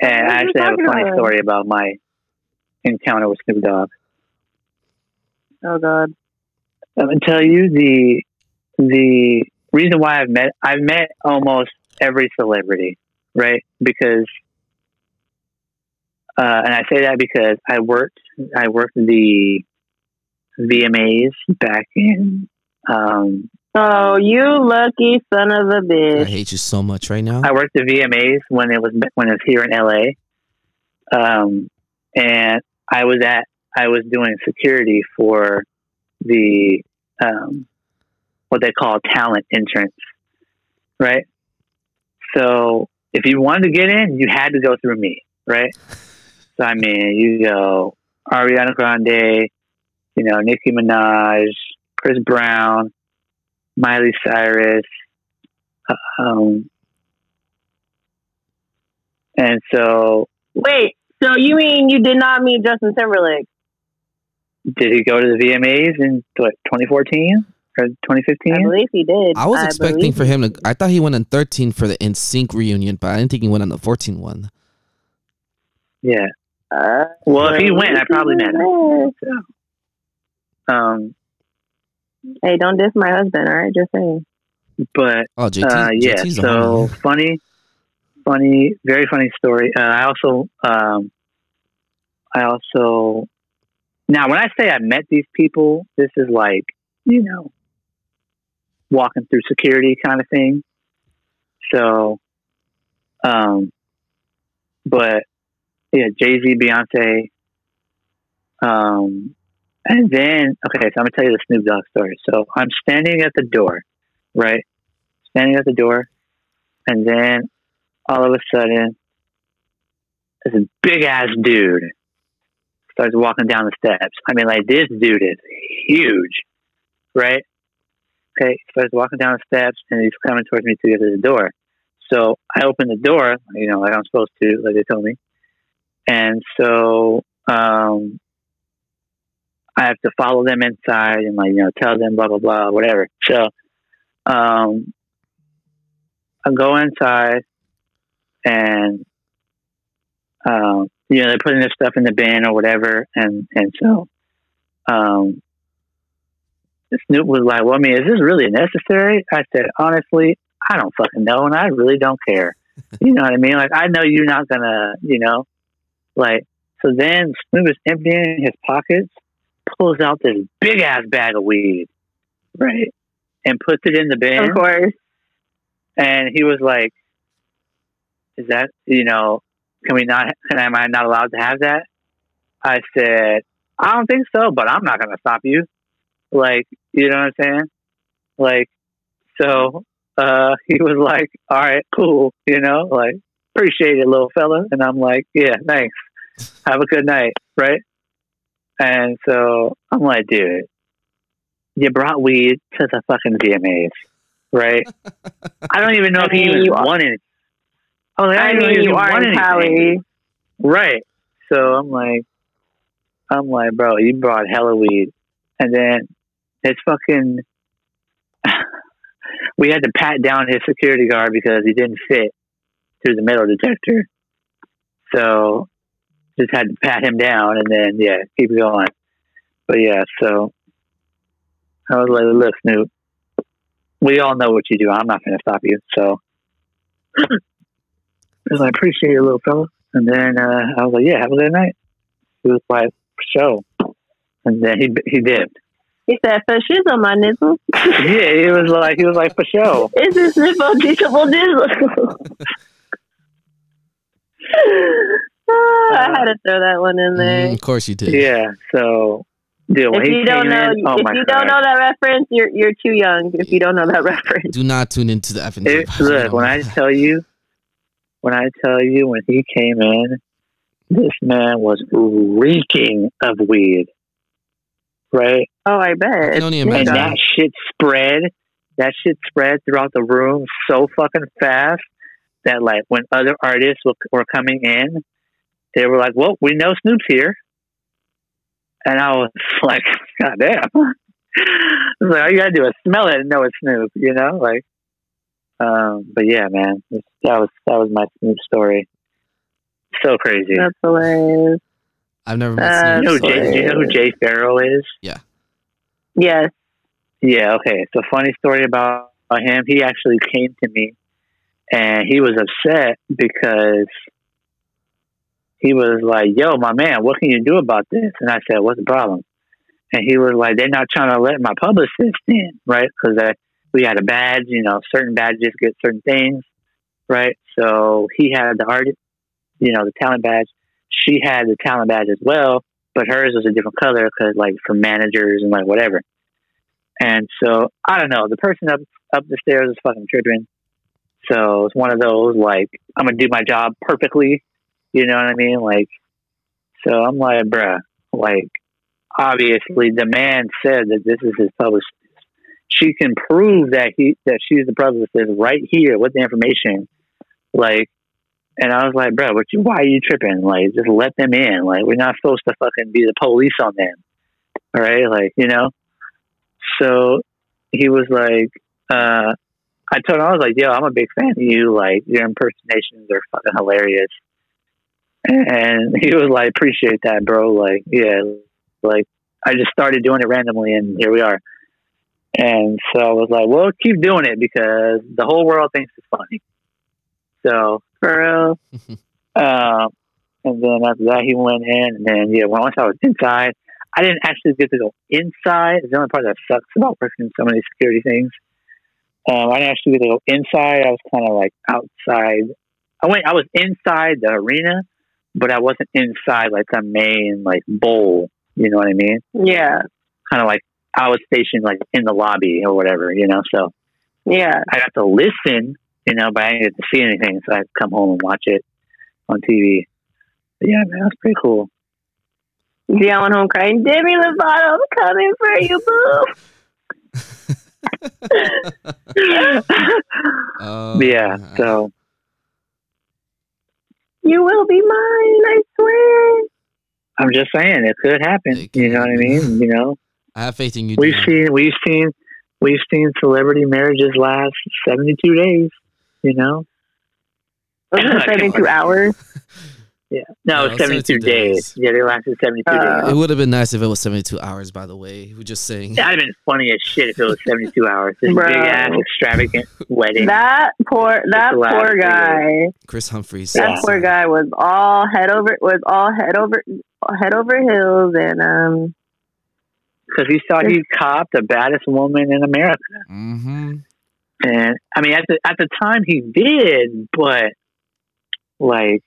And I actually have a funny about? story about my encounter with Snoop Dogg. Oh God. I'm gonna tell you the the reason why I've met I've met almost every celebrity, right? Because uh, and I say that because I worked I worked the VMAs back in um, Oh, you lucky son of a bitch. I hate you so much right now. I worked the VMAs when it was when it was here in LA, um, and I was at I was doing security for the um, what they call talent entrance, right? So if you wanted to get in, you had to go through me, right? So I mean, you go Ariana Grande, you know, Nicki Minaj, Chris Brown, Miley Cyrus, um, and so Wait, so you mean you did not meet Justin Timberlake? did he go to the VMAs in what 2014 or 2015? I believe he did. I was expecting for him to. I thought he went on 13 for the NSYNC reunion, but I didn't think he went on the 14 one. Yeah. Uh, Well, if he went, I probably met him. him. Um, Hey, don't diss my husband, all right? Just saying. but Oh, JT. uh, yeah, JT's so funny, funny, very funny story. Uh, I also, um, I also, now when I say I met these people, this is like, you know, walking through security kind of thing. So, um, but yeah, Jay Z, Beyonce, um, and then okay, so I'm gonna tell you the Snoop Dogg story. So I'm standing at the door, right? Standing at the door, and then all of a sudden, this big ass dude starts walking down the steps. I mean, like this dude is huge, right? Okay, starts walking down the steps, and he's coming towards me to get to the door. So I open the door, you know, like I'm supposed to, like they told me. And so um, I have to follow them inside and like you know tell them blah blah blah whatever. So um, I go inside and um, you know they're putting their stuff in the bin or whatever, and and so um, Snoop was like, "Well, I mean, is this really necessary?" I said, "Honestly, I don't fucking know, and I really don't care." you know what I mean? Like I know you're not gonna, you know, like so. Then Snoop is emptying his pockets pulls out this big ass bag of weed, right, and puts it in the bin. Of course. And he was like, "Is that you know? Can we not? Can am I not allowed to have that?" I said, "I don't think so, but I'm not going to stop you." Like, you know what I'm saying? Like, so uh, he was like, "All right, cool," you know, like, appreciate it, little fella. And I'm like, "Yeah, thanks. Have a good night," right? And so I'm like, dude, you brought weed to the fucking VMAs, right? I don't even know if he even you won it. Oh, I like, I, I mean, you won are in. Cali. Right. So I'm like, I'm like, bro, you brought hella weed. And then it's fucking, we had to pat down his security guard because he didn't fit through the metal detector. So just had to pat him down and then, yeah, keep going. But yeah, so I was like, look, Snoop, we all know what you do. I'm not going to stop you. So I was like, I appreciate you, little fella. And then uh, I was like, yeah, have a good night. He was like, for sure. And then he he dipped. He said, for shizzle, my nizzle. Yeah, he was like, he was like, for sure. It's a sniffle, teachable dizzle. Oh, I had to throw that one in there. Mm, of course you did. Yeah. So, dude, if you don't know, in, oh if you god, don't know that reference, you're you're too young. If you don't know that reference, Do not tune into the F and look, when I tell you, when I tell you when he came in, this man was reeking of weed. Right? Oh, I bet. I can only imagine. And that shit spread. That shit spread throughout the room so fucking fast that like when other artists were, were coming in, they were like, "Well, we know Snoop's here," and I was like, "God damn!" I was like, all you gotta do is smell it and know it's Snoop, you know? Like, um, but yeah, man, that was that was my Snoop story. So crazy. That's hilarious. I've never met Uh, You know, Snoop. Jay, do you know who Jay Pharoah is? Yeah. Yes. Yeah, okay. It's a funny story about him. He actually came to me and he was upset because he was like, Yo, my man, what can you do about this? And I said, What's the problem? And he was like, They're not trying to let my publicist in, right? Because we had a badge, you know, certain badges get certain things, right? So he had the art, you know, the talent badge. She had the talent badge as well, but hers was a different color because, like, for managers and like whatever. And so I don't know. The person up up the stairs is fucking tripping. So it's one of those like I'm gonna do my job perfectly. You know what I mean? Like, so I'm like, bruh, like obviously the man said that this is his publicist. She can prove that he that she's the publicist right here with the information. Like, and I was like, bro, what you? Why are you tripping? Like, just let them in. Like, we're not supposed to fucking be the police on them. All right, like you know. So he was like, uh, I told him I was like, yo, I'm a big fan of you. Like, your impersonations are fucking hilarious. And he was like, appreciate that, bro. Like, yeah, like I just started doing it randomly, and here we are. And so I was like, well, keep doing it because the whole world thinks it's funny. So, For real. um, and then after that, he went in, and then yeah, once I was inside, I didn't actually get to go inside. It's the only part that sucks about working in so many security things. Um, I didn't actually get to go inside. I was kind of like outside. I went. I was inside the arena, but I wasn't inside like the main like bowl. You know what I mean? Yeah. Kind of like I was stationed like in the lobby or whatever. You know, so Yeah. I got to listen. You know, but I didn't get to see anything, so I had come home and watch it on TV. But yeah, man, that's pretty cool. Yeah, I went home crying. Demi Lovato's coming for you, boo. But yeah, man. so uh, you will be mine, I swear. I'm just saying it could happen. It You know what I mean? You know, I have faith in you. we've Dion. seen we've seen we've seen celebrity marriages last 72 days. You know, 72 hours? yeah, no, Yeah, 72, 72 days. days. Yeah, they lasted 72 Uh, days. It would have been nice if it was 72 hours, by the way. We're just saying. That'd have been funny as shit if it was 72 hours. This Bro. big ass extravagant wedding. That poor, that poor guy. Kris Humphries. That Yeah. poor guy was all head over, was all head over, head over heels, and um, because he thought he copped the baddest woman in America. Mm-hmm. And I mean, at the at the time he did, but like,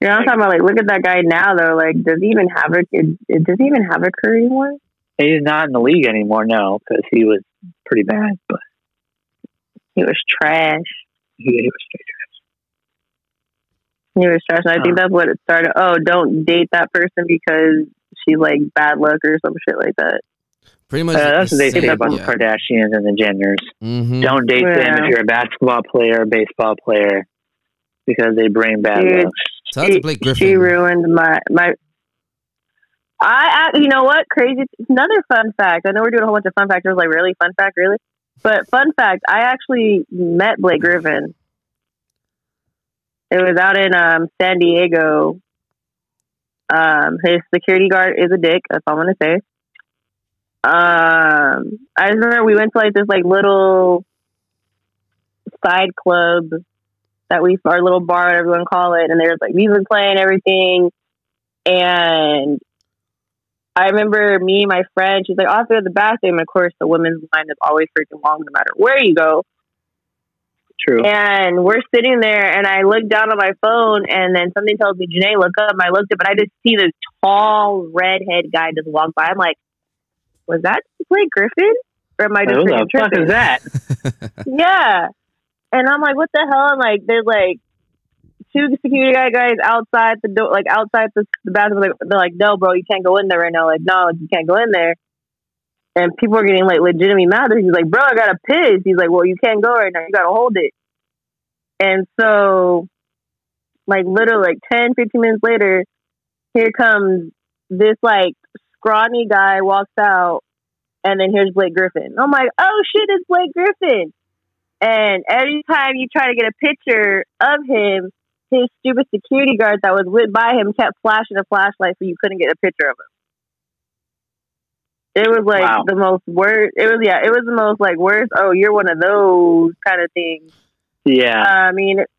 you know, what I'm talking about. Like, look at that guy now, though. Like, does he even have a? It, does he even have a career anymore? he's not in the league anymore. No, because he was pretty bad, but He was trash. he, he was straight. He was trash. And I think that's what it started. Oh, don't date that person because she's like bad luck or some shit like that. Pretty much. Uh, that's what they say about yeah. the Kardashians and the Jenners. Mm-hmm. Don't date them if you're a basketball player, or baseball player, because they bring bad Dude. luck. Out to Blake She- Griffin. She ruined my my. I, I you know what crazy another fun fact. I know we're doing a whole bunch of fun facts. I was like, really fun fact, really. But fun fact, I actually met Blake Griffin. It was out in um, San Diego. Um, his security guard is a dick. That's all I'm gonna say. Um, I remember we went to like this like little side club that we our little bar, whatever you want to call it, and there's like music playing, everything. And I remember me and my friend, she's like, "I'll have to go to the bathroom." And of course, the women's line is always freaking long, no matter where you go. True. And we're sitting there, and I look down on my phone, and then something tells me, "Janae, look up." And I looked up, and I just see this tall redhead guy just walk by. I'm like, "Was that Blake Griffin?" Or am I just Who the fuck is that? Yeah. And I'm like, what the hell? And like, there's like two security guy guys outside the door, like outside the, the bathroom. Like, they're like, no, bro, you can't go in there right now. Like, no, you can't go in there. And people are getting like legitimately mad. He's like, bro, I gotta piss. He's like, well, you can't go right now. You gotta hold it. And so, like, literally, like 10, 15 minutes later, here comes this like scrawny guy walks out, and then here's Blake Griffin. I'm like, oh shit, it's Blake Griffin. And every time you try to get a picture of him, his stupid security guard that was with by him kept flashing a flashlight so you couldn't get a picture of him. It was like Wow. the most worst. It was yeah. It was the most like worst. Oh, you're one of those kind of things. Yeah. Uh, I mean, it,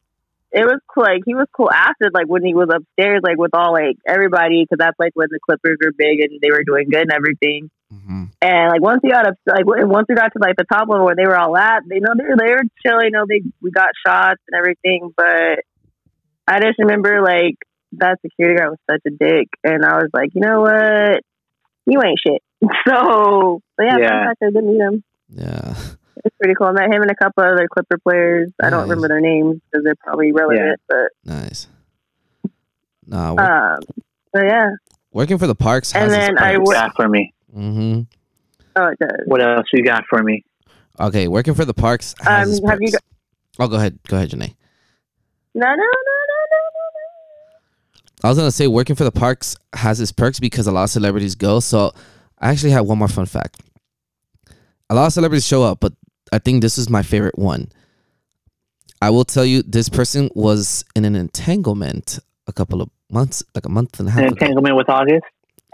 it was cool. Like he was cool after, like when he was upstairs, like with all like everybody, because that's like when the Clippers were big and they were doing good and everything. Hmm And like once we got up, like once we got to like the top level where they were all at, they know they were they were chilling. You know, they we got shots and everything, but I just remember like that security guard was such a dick, and I was like, you know what, you ain't shit. So, but yeah, Yeah. yeah. I didn't meet him. Yeah. It's pretty cool. I met him and a couple other Clipper players. I don't remember their names because they're probably relevant, but Nice. Nah, work, but um, so yeah. working for the parks has And its then I perks. wo- got for me? Hmm Oh, it does. What else you got for me? Okay, working for the parks has Um, its have you perks. Oh, go ahead. Go ahead, Janae. No, no, no, no, no, no, I was gonna say working for the parks has its perks because a lot of celebrities go. So I actually have one more fun fact. A lot of celebrities show up, but I think this is my favorite one. I will tell you, this person was in an entanglement a couple of months, like a month and a half An ago. entanglement with August?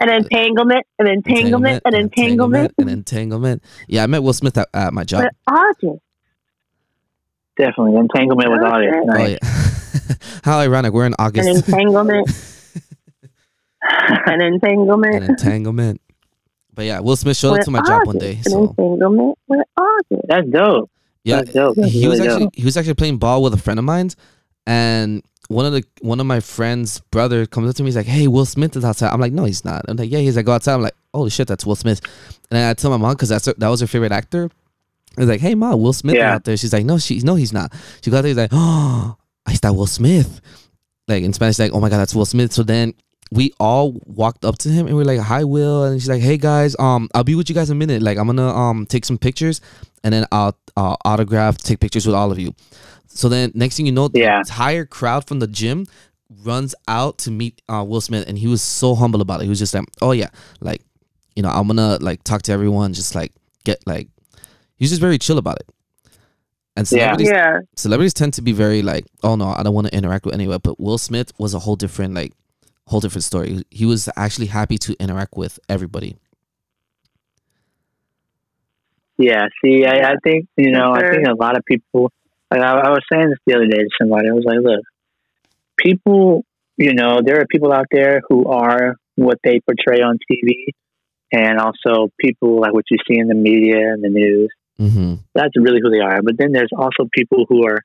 An entanglement, an entanglement, an entanglement. an entanglement. Yeah, I met Will Smith at, at my job. But August. Definitely. Entanglement with Okay. August. Oh Nice. yeah. How ironic. We're in August. An August. entanglement. an entanglement. an entanglement. But yeah, Will Smith showed up to my job one August. day. An So entanglement with August. That's dope. yeah, That's dope. That's he was actually dope. he was actually playing ball with a friend of mine, and one of the one of my friend's brother comes up to me. He's like, "Hey, Will Smith is outside." I'm like, "No, he's not." I'm like, "Yeah." He's like, "Go outside." I'm like, "Holy shit, that's Will Smith." And then I tell my mom because that's her, that was her favorite actor. I was like, "Hey, mom, Will Smith is Yeah. out there." She's like, "No, she no, he's not." She there. He's like, "Oh, I that Will Smith." Like in Spanish, like, "Oh my god, that's Will Smith." So then we all walked up to him and we are like, "Hi, Will," and she's like, "Hey guys, um, I'll be with you guys in a minute. Like, I'm gonna um take some pictures, and then I'll uh, autograph, take pictures with all of you." So then, next thing you know, the Yeah. entire crowd from the gym runs out to meet uh, Will Smith, and he was so humble about it. He was just like, "Oh yeah, like, you know, I'm gonna like talk to everyone, just like get like." He was just very chill about it. And celebrities, Yeah. celebrities tend to be very like, "Oh no, I don't want to interact with anyone." But Will Smith was a whole different like, whole different story. He was actually happy to interact with everybody. Yeah, see, I, I think you know, I think a lot of people. Like I, I was saying this the other day to somebody. I was like, look, people, you know, there are people out there who are what they portray on TV, and also people like what you see in the media and the news. Mm-hmm. That's really who they are. But then there's also people who are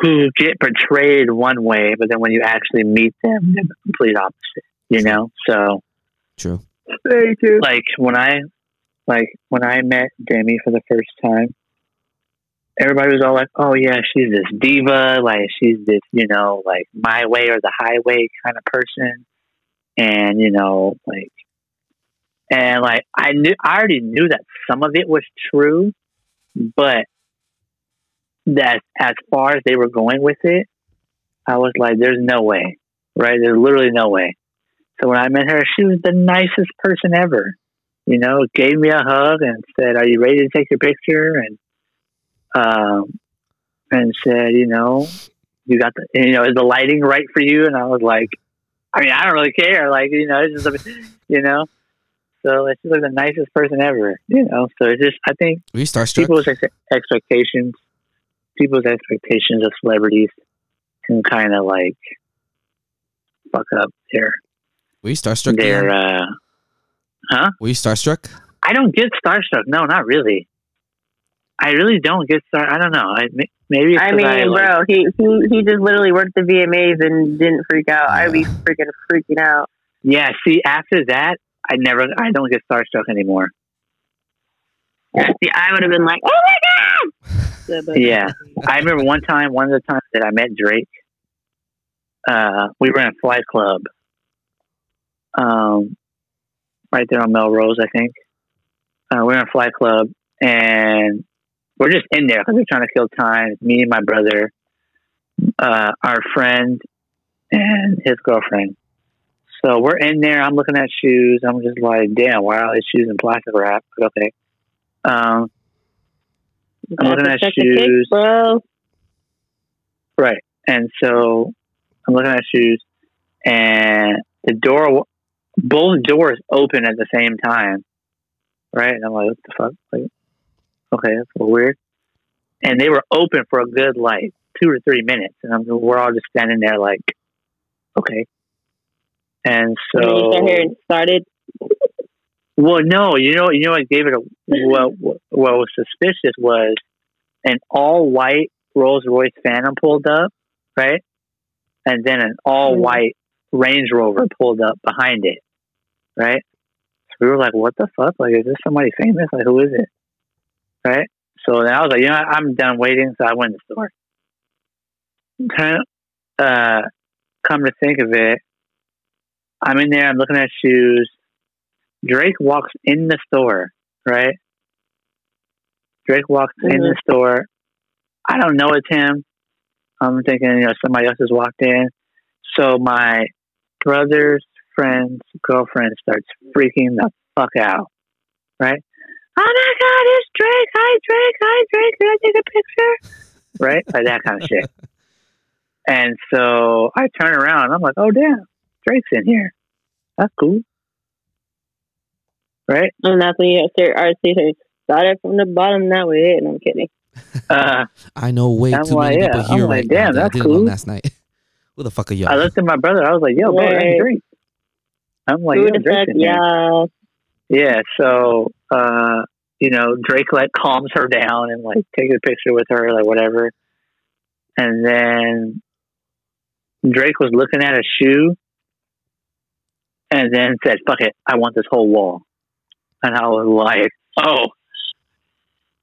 who get portrayed one way, but then when you actually meet them, they're the complete opposite. You know, so True. Very true. like when I like when I met Demi for the first time, everybody was all like, "Oh yeah, she's this diva, like she's this, you know, like my way or the highway kind of person," and you know, like, and like I knew I already knew that some of it was true, but that as far as they were going with it, I was like, "There's no way, right? There's literally no way." So when I met her, she was the nicest person ever. You know, gave me a hug and said, "Are you ready to take your picture?" And um, and said, "You know, you got the, you know, is the lighting right for you?" And I was like, "I mean, I don't really care. Like, you know, it's just, a, you know." So she's like the nicest person ever. You know, so it's just I think you starstruck? people's ex- expectations, people's expectations of celebrities can kind of like fuck up their Were you starstruck? their Dion? uh Were you starstruck? I don't get starstruck. No, not really. I really don't get star. I don't know. I, maybe it's I 'cause mean, I, like- bro, he, he he just literally worked the VMAs and didn't freak out. I'd be freaking freaking out. yeah. See, after that, I never. I don't get starstruck anymore. See, I would have been like, oh my god. Said, but Yeah. I remember one time, one of the times that I met Drake, uh, we were in a flight club, um, right there on Melrose, I think. Uh, we are in a flight club, and we're just in there because we're trying to kill time. Me and my brother, uh, our friend, and his girlfriend. So we're in there. I'm looking at shoes. I'm just like, damn, why are all these shoes in plastic wrap? But okay. Um, looking at check the kicks, shoes. bro. Right. And so I'm looking at shoes, and the door, both doors open at the same time. Right. And I'm like, what the fuck? Like, okay, that's a little weird. And they were open for a good, like, two or three minutes. And I'm, we're all just standing there, like, okay. And And you so. and started. Well, no, you know, you know what gave it a what what was suspicious was an all white Rolls Royce Phantom pulled up, right, and then an all white Range Rover pulled up behind it, right. So we were like, "What the fuck? Like, is this somebody famous? Like, who is it?" Right. So then I was like, "You know, what? I'm done waiting." So I went to the store. Kind of, uh, come to think of it, I'm in there. I'm looking at shoes. Drake walks in the store, right? Drake walks in the mm-hmm. store. I don't know it's him. I'm thinking, you know, somebody else has walked in. So my brother's friend's girlfriend starts freaking the fuck out, right? Oh my God, it's Drake. Hi, Drake. Hi, Drake. Can I take a picture? Right? Like that kind of shit. And so I turn around I'm like, oh, damn, Drake's in here. That's cool. Right? And that's when you start RC says, started from the bottom, now we're hitting. I'm kidding. Uh, I know way I'm too like, many yeah, people I'm here like, right now damn, that I that's didn't cool. last night. Who the fuck are y'all? I looked at my brother. I was like, "Yo, bro, Right. that's Drake." I'm like, Who "Yo, the Drake's fuck, in Yeah. So, uh, you know, Drake like calms her down and like takes a picture with her, like whatever. And then Drake was looking at a shoe, and then said, "Fuck it, I want this whole wall." And I was like, "Oh."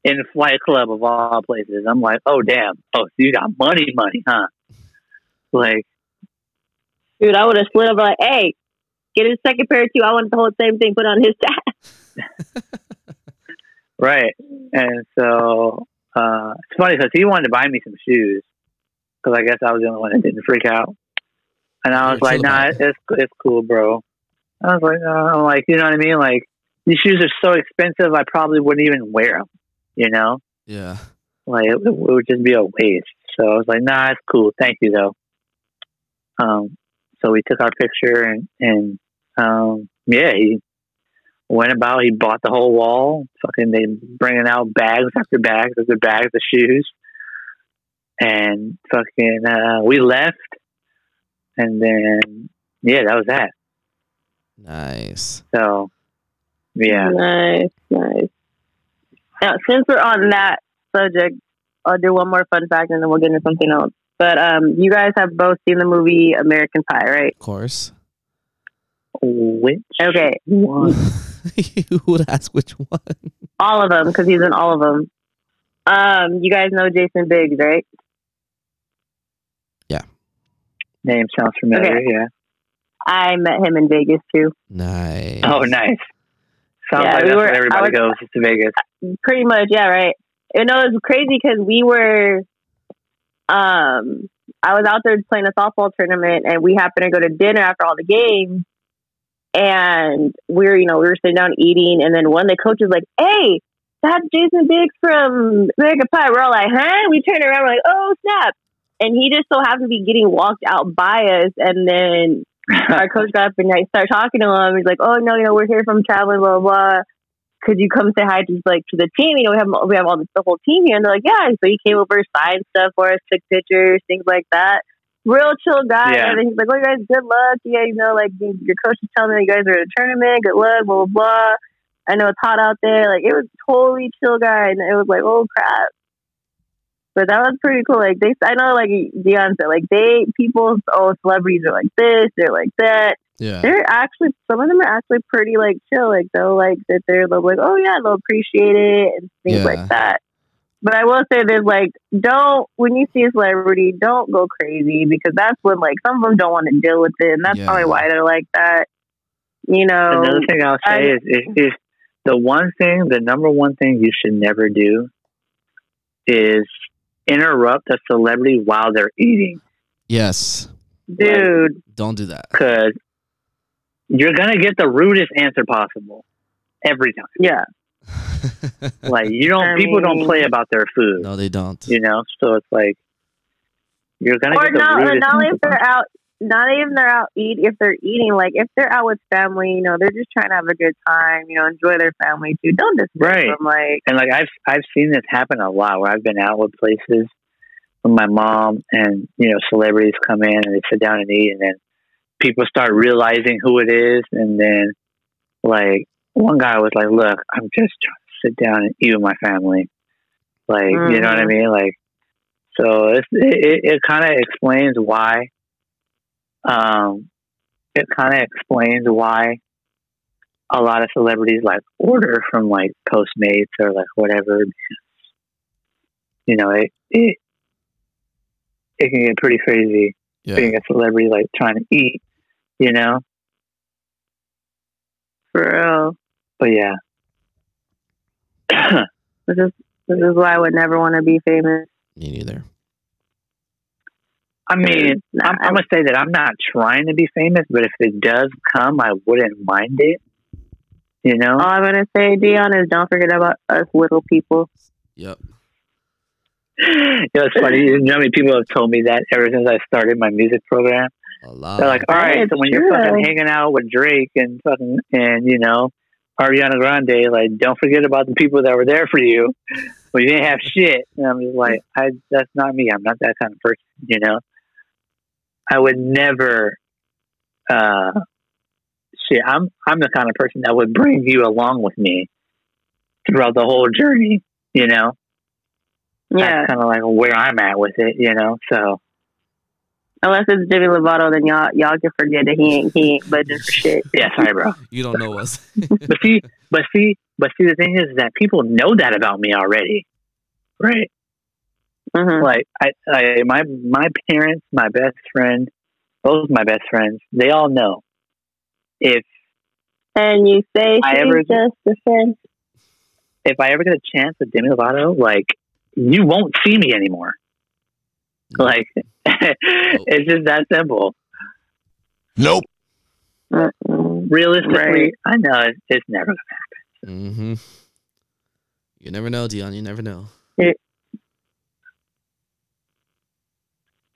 In the Flight Club of all places, I'm like, "Oh damn! Oh, so you got money, money, huh?" Like, Dude, I would have split up like, hey, get his second pair too. I want the whole same thing put on his tab. Right. And so uh, it's funny because he wanted to buy me some shoes because I guess I was the only one that didn't freak out. And I was You're like, chill nah, it's, it's cool, bro. I was like, uh, I'm like, you know what I mean? Like, these shoes are so expensive, I probably wouldn't even wear them, you know? yeah. Like, it, it would just be a waste. So I was like, nah, it's cool. Thank you, though. Um, so we took our picture and, and um, yeah, he went about, he bought the whole wall. Fucking, they bringing out bags after bags after bags of shoes. And fucking, uh, we left. And then, yeah, that was that. Nice. So, yeah. Nice, nice. Now, since we're on that subject, I'll do one more fun fact and then we'll get into something else. But um, you guys have both seen the movie American Pie, right? Of course. Which Okay, one? you would ask which one? all of them because he's in all of them. Um, you guys know Jason Biggs, right? Yeah. Name sounds familiar, Okay. yeah. I met him in Vegas too. Nice. Oh, nice. Sounds Yeah, like we that's where everybody was- goes to Vegas. Pretty much, yeah, right. You know, it was crazy because we were, um, I was out there playing a softball tournament, and we happened to go to dinner after all the games, and we were, you know, we were sitting down eating, and then one of the coaches like, "Hey, that's Jason Biggs from American Pie." We're all like, "Huh?" We turn around, we're like, "Oh snap!" And he just so happened to be getting walked out by us, and then our coach got up and I started talking to him. He's like, "Oh no, you know, we're here from traveling, blah blah." blah. Could you come say hi to like to the team? You know, we have we have all the, the whole team here, and they're like, "Yeah." So he came over, signed stuff for us, took pictures, things like that. Real chill guy. Yeah. And then he's like, "Oh, you guys, good luck. Yeah, you know, like your coach is telling me you guys are in a tournament. Good luck, blah blah blah." I know it's hot out there. Like it was totally chill guy, and it was like, "Oh crap." But that was pretty cool. Like they, I know, like Dion said, like they people, oh, celebrities are like this, they're like that Yeah. they're actually some of them are actually pretty like chill. Like they'll like that they're they'll be like, oh yeah, they'll appreciate it and things Yeah. like that. But I will say this: like, don't when you see a celebrity, don't go crazy because that's when like some of them don't want to deal with it, and that's Yeah. probably why they're like that. You know, Another thing I'll say I- is, is, is the one thing, the number one thing you should never do is interrupt a celebrity while they're eating Yes. dude. Don't do that. because you're gonna get the rudest answer possible every time. Yeah, Like you don't, I people don't play about their food, no, they don't. you know. So it's like you're gonna get the not, rudest. not only answer if they're out, not even they're out eat. If they're eating, like if they're out with family, you know, they're just trying to have a good time. You know, enjoy their family too. Don't dismiss Right. them. Like, and like I've I've seen this happen a lot where I've been out with places with my mom and you know celebrities come in and they sit down and eat and then people start realizing who it is and then like one guy was like look I'm just trying to sit down and eat with my family like you know what I Mhm. mean like so it's, it it, it kind of explains why um it kind of explains why a lot of celebrities like order from like Postmates or like whatever. You know, it it it can get pretty crazy Yeah. being a celebrity like trying to eat. You know, for real. but yeah, This is this is why I would never want to be famous. Me neither. I mean, I'm, I'm gonna say that I'm not trying to be famous, but if it does come, I wouldn't mind it. You know, All I'm gonna say, Dion, is don't forget about us little people. Yep. you know, it's funny. You know how many people have told me that ever since I started my music program? A lot. They're like, all right, It's so when you're fucking hanging out with Drake and fucking and you know Ariana Grande, like, don't forget about the people that were there for you when you didn't have shit. And I'm just like, I that's not me. I'm not that kind of person. You know, I would never. uh Shit, I'm I'm the kind of person that would bring you along with me throughout the whole journey. You know, Yeah, that's kind of like where I'm at with it. You know, so unless it's Demi Lovato, then y'all y'all can forget that he ain't he ain't budging for shit. yeah, sorry, bro. you don't know us. but see, but see, but see, the thing is that people know that about me already, right? Hmm Like, I, I, my, my parents, my best friend, both my best friends, they all know. If And you say I she's ever- just a friend. if I ever get a chance with Demi Lovato, like, you won't see me anymore. Like, it's just that simple. Nope. Realistically, Right. I know it's, it's never. Gonna happen. Mm-hmm. You never know, Dion. You never know.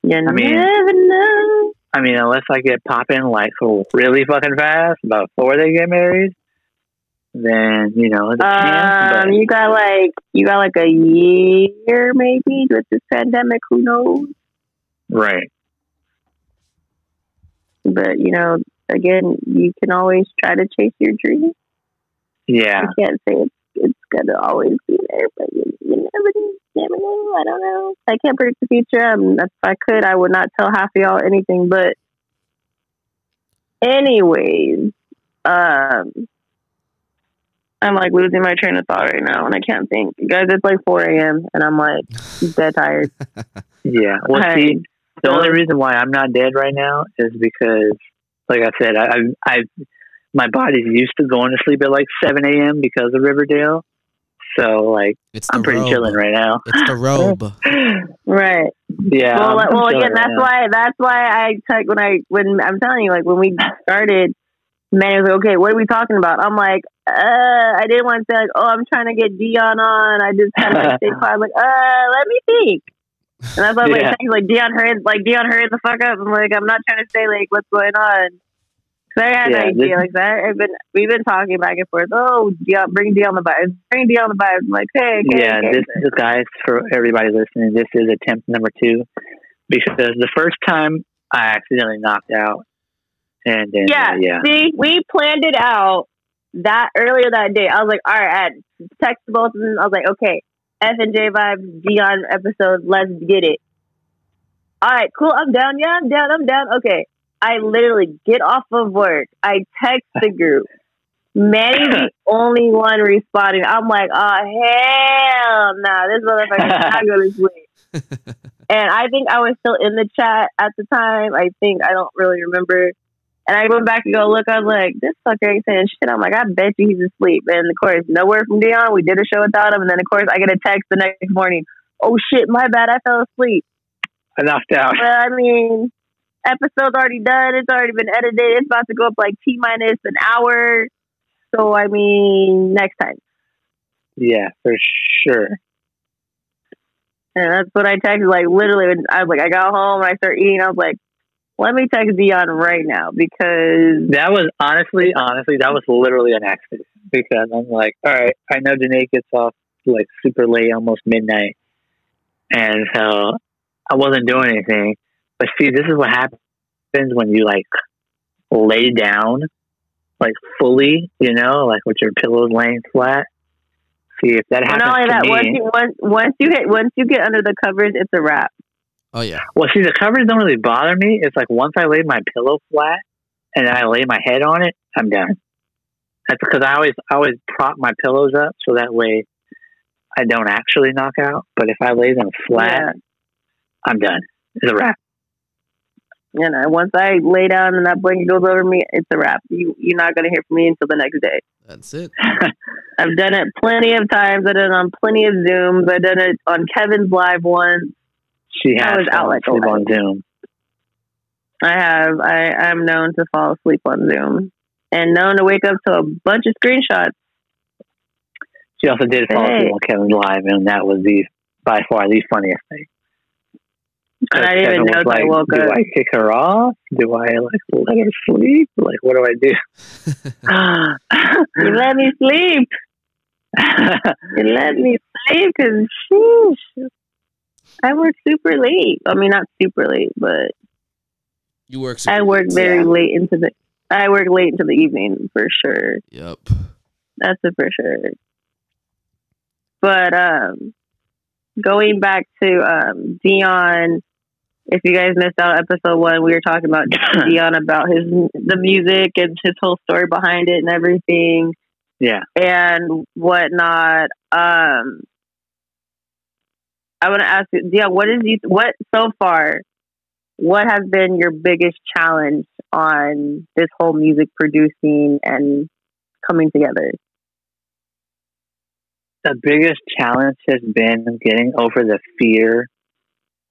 You I mean- never know. I mean, unless I get popping like really fucking fast before they get married, then you know, chance. Um, But you got like you got like a year maybe with this pandemic. Who knows? right. But you know, again, you can always try to chase your dream. Yeah. I can't say it's gonna always be there, but you, you never know. Never know. I don't know. I can't predict the future. Um, if I could, I would not tell half of y'all anything. But, anyways, um, I'm like losing my train of thought right now, and I can't think. Guys, it's like 4 a.m. and I'm like dead tired. Yeah. Well, Hi. see, the only reason why I'm not dead right now is because, like I said, I, I, I my body's used to going to sleep at like 7 a.m. because of Riverdale. So, like, It's I'm pretty robe. chilling right now. It's the robe. Right. yeah. well, I'm- like, I'm well, chilling again, right that's now. why that's why I took when I when I'm telling you, like when we started, man was like, okay, what are we talking about? I'm like, uh, I didn't want to say like, oh, I'm trying to get Dion on. I just kind of like stayed quiet. I'm like, uh, let me think. And that's why I was Yeah. like, saying, like Dion heard, like Dion heard the fuck up. I'm like, I'm not trying to say like what's going on. Cause I had Yeah, an idea, like that. I've been we've been talking back and forth. Oh, Dion, bring Dion the vibes. Bring Dion the vibes. I'm like, hey, okay, yeah, okay. this, this guys for everybody listening. This is attempt number two because the first time I accidentally knocked out, and then Yeah, uh, yeah, See, we planned it out that earlier that day. I was like, all right, I text both of them. I was like, okay, F and J vibes, Dion episode, let's get it. All right, cool. I'm down. Yeah, I'm down. I'm down. Okay. I literally get off of work. I text the group. Manny the only one responding. I'm like, oh hell nah, this motherfucker's not going to sleep. And I think I was still in the chat at the time. I think I don't really remember. And I went back to go look. I was like, this fucker ain't saying shit. I'm like, I bet you he's asleep. And of course, no word from Dion. We did a show without him. And then of course, I get a text the next morning. Oh shit, my bad. I fell asleep. I knocked out. But I mean, episode's already done. It's already been edited. It's about to go up like T minus an hour. So I mean, next time. Yeah, for sure. And that's what I texted. Like literally, when I was like, I got home and I started eating. I was like, let me text Dion right now because That was honestly, honestly, that was literally an accident because I'm like, all right, I know Danae gets off like super late, almost midnight, and so I wasn't doing anything. But see, this is what happens when you like lay down, like fully, you know, like with your pillows laying flat. See, if that well, happens not only to that, me, once you once once you hit once you get under the covers, it's a wrap. Oh yeah. Well, see, the covers don't really bother me. It's like once I lay my pillow flat and then I lay my head on it, I'm done. That's because I always I always prop my pillows up so that way I don't actually knock out. But if I lay them flat, Yeah. I'm done. It's a wrap. You know, once I lay down and that blanket goes over me, it's a wrap. You you're not gonna hear from me until the next day. That's it. I've done it plenty of times. I've done it on plenty of Zooms. I've done it on Kevin's live once. She I has was out like asleep on. Zoom. I have. I I'm known to fall asleep on Zoom and known to wake up to a bunch of screenshots. She also did fall asleep Hey. on Kevin's live, and that was the by far the funniest thing. And I didn't even know till I woke Do up. I kick her off? Do I like let her sleep? Like, what do I do? You let me sleep. You let me sleep because sheesh, I work super late. I mean, not super late, but You work. I super work late. very late into the. I work late into the evening for sure. Yep. That's a for sure. But um, going back to um, Dion, if you guys missed out episode one, we were talking about Dion about his the music and his whole story behind it and everything yeah. and whatnot. Um, I want to ask you, Dion, what is you what so far? What has been your biggest challenge on this whole music producing and coming together? the biggest challenge has been getting over the fear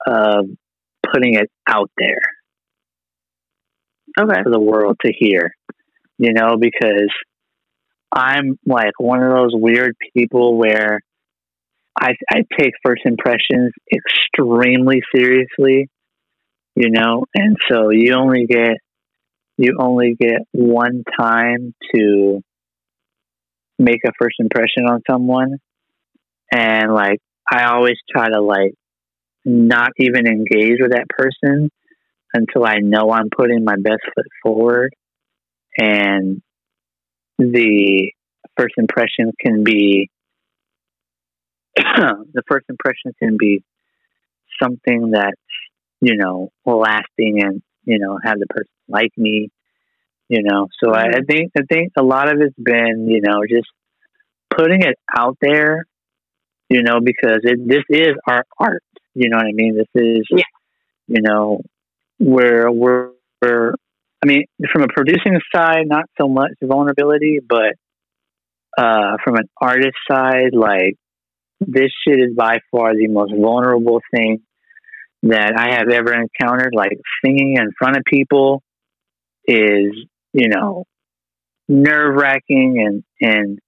of putting it out there Okay. for the world to hear. You know, because I'm like one of those weird people where I I take first impressions extremely seriously. You know, and so you only get you only get one time to make a first impression on someone and like I always try to like not even engage with that person until I know I'm putting my best foot forward. And the first impression can be the first impression can be something that's you know lasting and you know have the person like me you know. So I, I think i think a lot of it's been you know just putting it out there you know because it this is our art you know what i mean this is Yeah. you know where we're, we're i mean from a producing side not so much vulnerability but uh from an artist side like this shit is by far the most vulnerable thing that I have ever encountered. Like singing in front of people is, you know, nerve wracking and and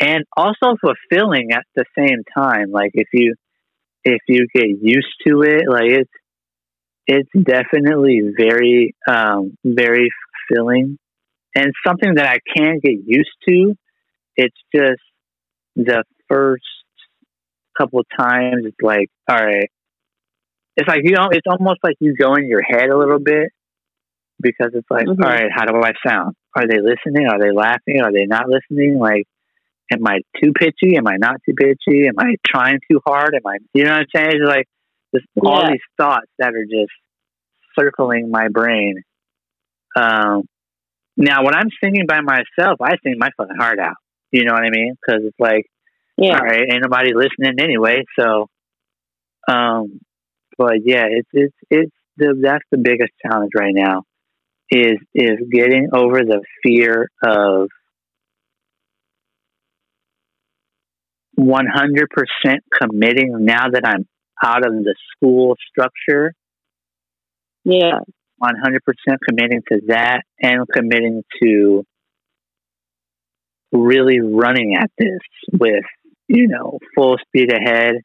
and also fulfilling at the same time. Like if you if you get used to it, like it's it's definitely very um very fulfilling and something that I can't get used to. It's just the first couple times it's like, all right. It's like you know, it's almost like you go in your head a little bit because it's like, Mhm. all right, how do I sound? Are they listening? Are they laughing? Are they not listening? Like, am I too pitchy? Am I not too pitchy? Am I trying too hard? Am I, you know what I'm saying? It's like just all these thoughts that are just circling my brain. Um, now, when I'm singing by myself, I sing my fucking heart out. You know what I mean? Because it's like, Yeah. all right, ain't nobody listening anyway. So, um, but yeah, it's it's it's the that's the biggest challenge right now is is getting over the fear of one hundred percent committing now that I'm out of the school structure. Yeah. 100% committing to that and committing to really running at this with, you know, full speed ahead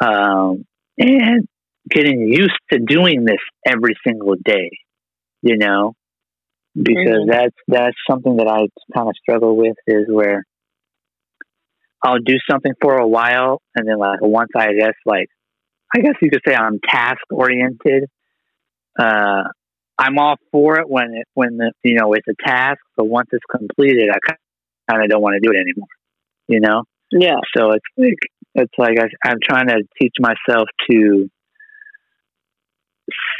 um, and getting used to doing this every single day, you know, because Mhm. that's, that's something that I kind of struggle with is where I'll do something for a while and then like once I guess like, I guess you could say I'm task oriented uh, I'm all for it when it when the you know it's a task, but once it's completed, I kind of don't want to do it anymore. You know, Yeah. so it's like it's like I, I'm trying to teach myself to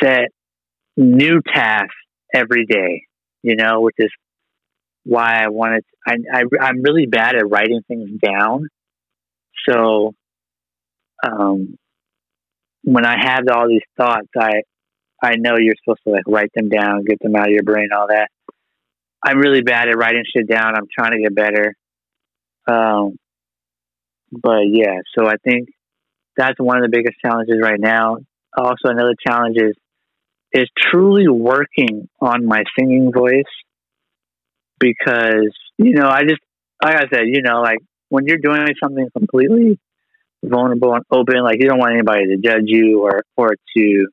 set new tasks every day. You know, which is why I wanted. I, I I'm really bad at writing things down, so um, when I have all these thoughts, I I know you're supposed to like write them down, get them out of your brain, all that. I'm really bad at writing shit down. I'm trying to get better. Um, but yeah, so I think that's one of the biggest challenges right now. Also, another challenge is is truly working on my singing voice because you know I just like I said, you know, like when you're doing something completely vulnerable and open, like you don't want anybody to judge you or or to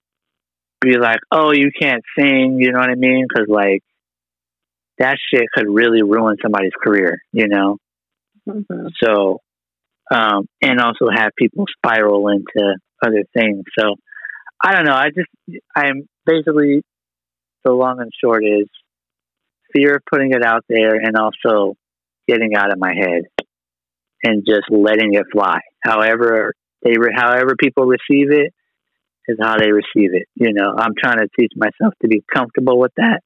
be like, oh, you can't sing, you know what I mean? Because like that shit could really ruin somebody's career, you know. Mhm. So, um, and also have people spiral into other things. So, I don't know. I just, I'm basically the long and short is fear of putting it out there and also getting out of my head and just letting it fly. However, they, re- however people receive it is how they receive it. You know, I'm trying to teach myself to be comfortable with that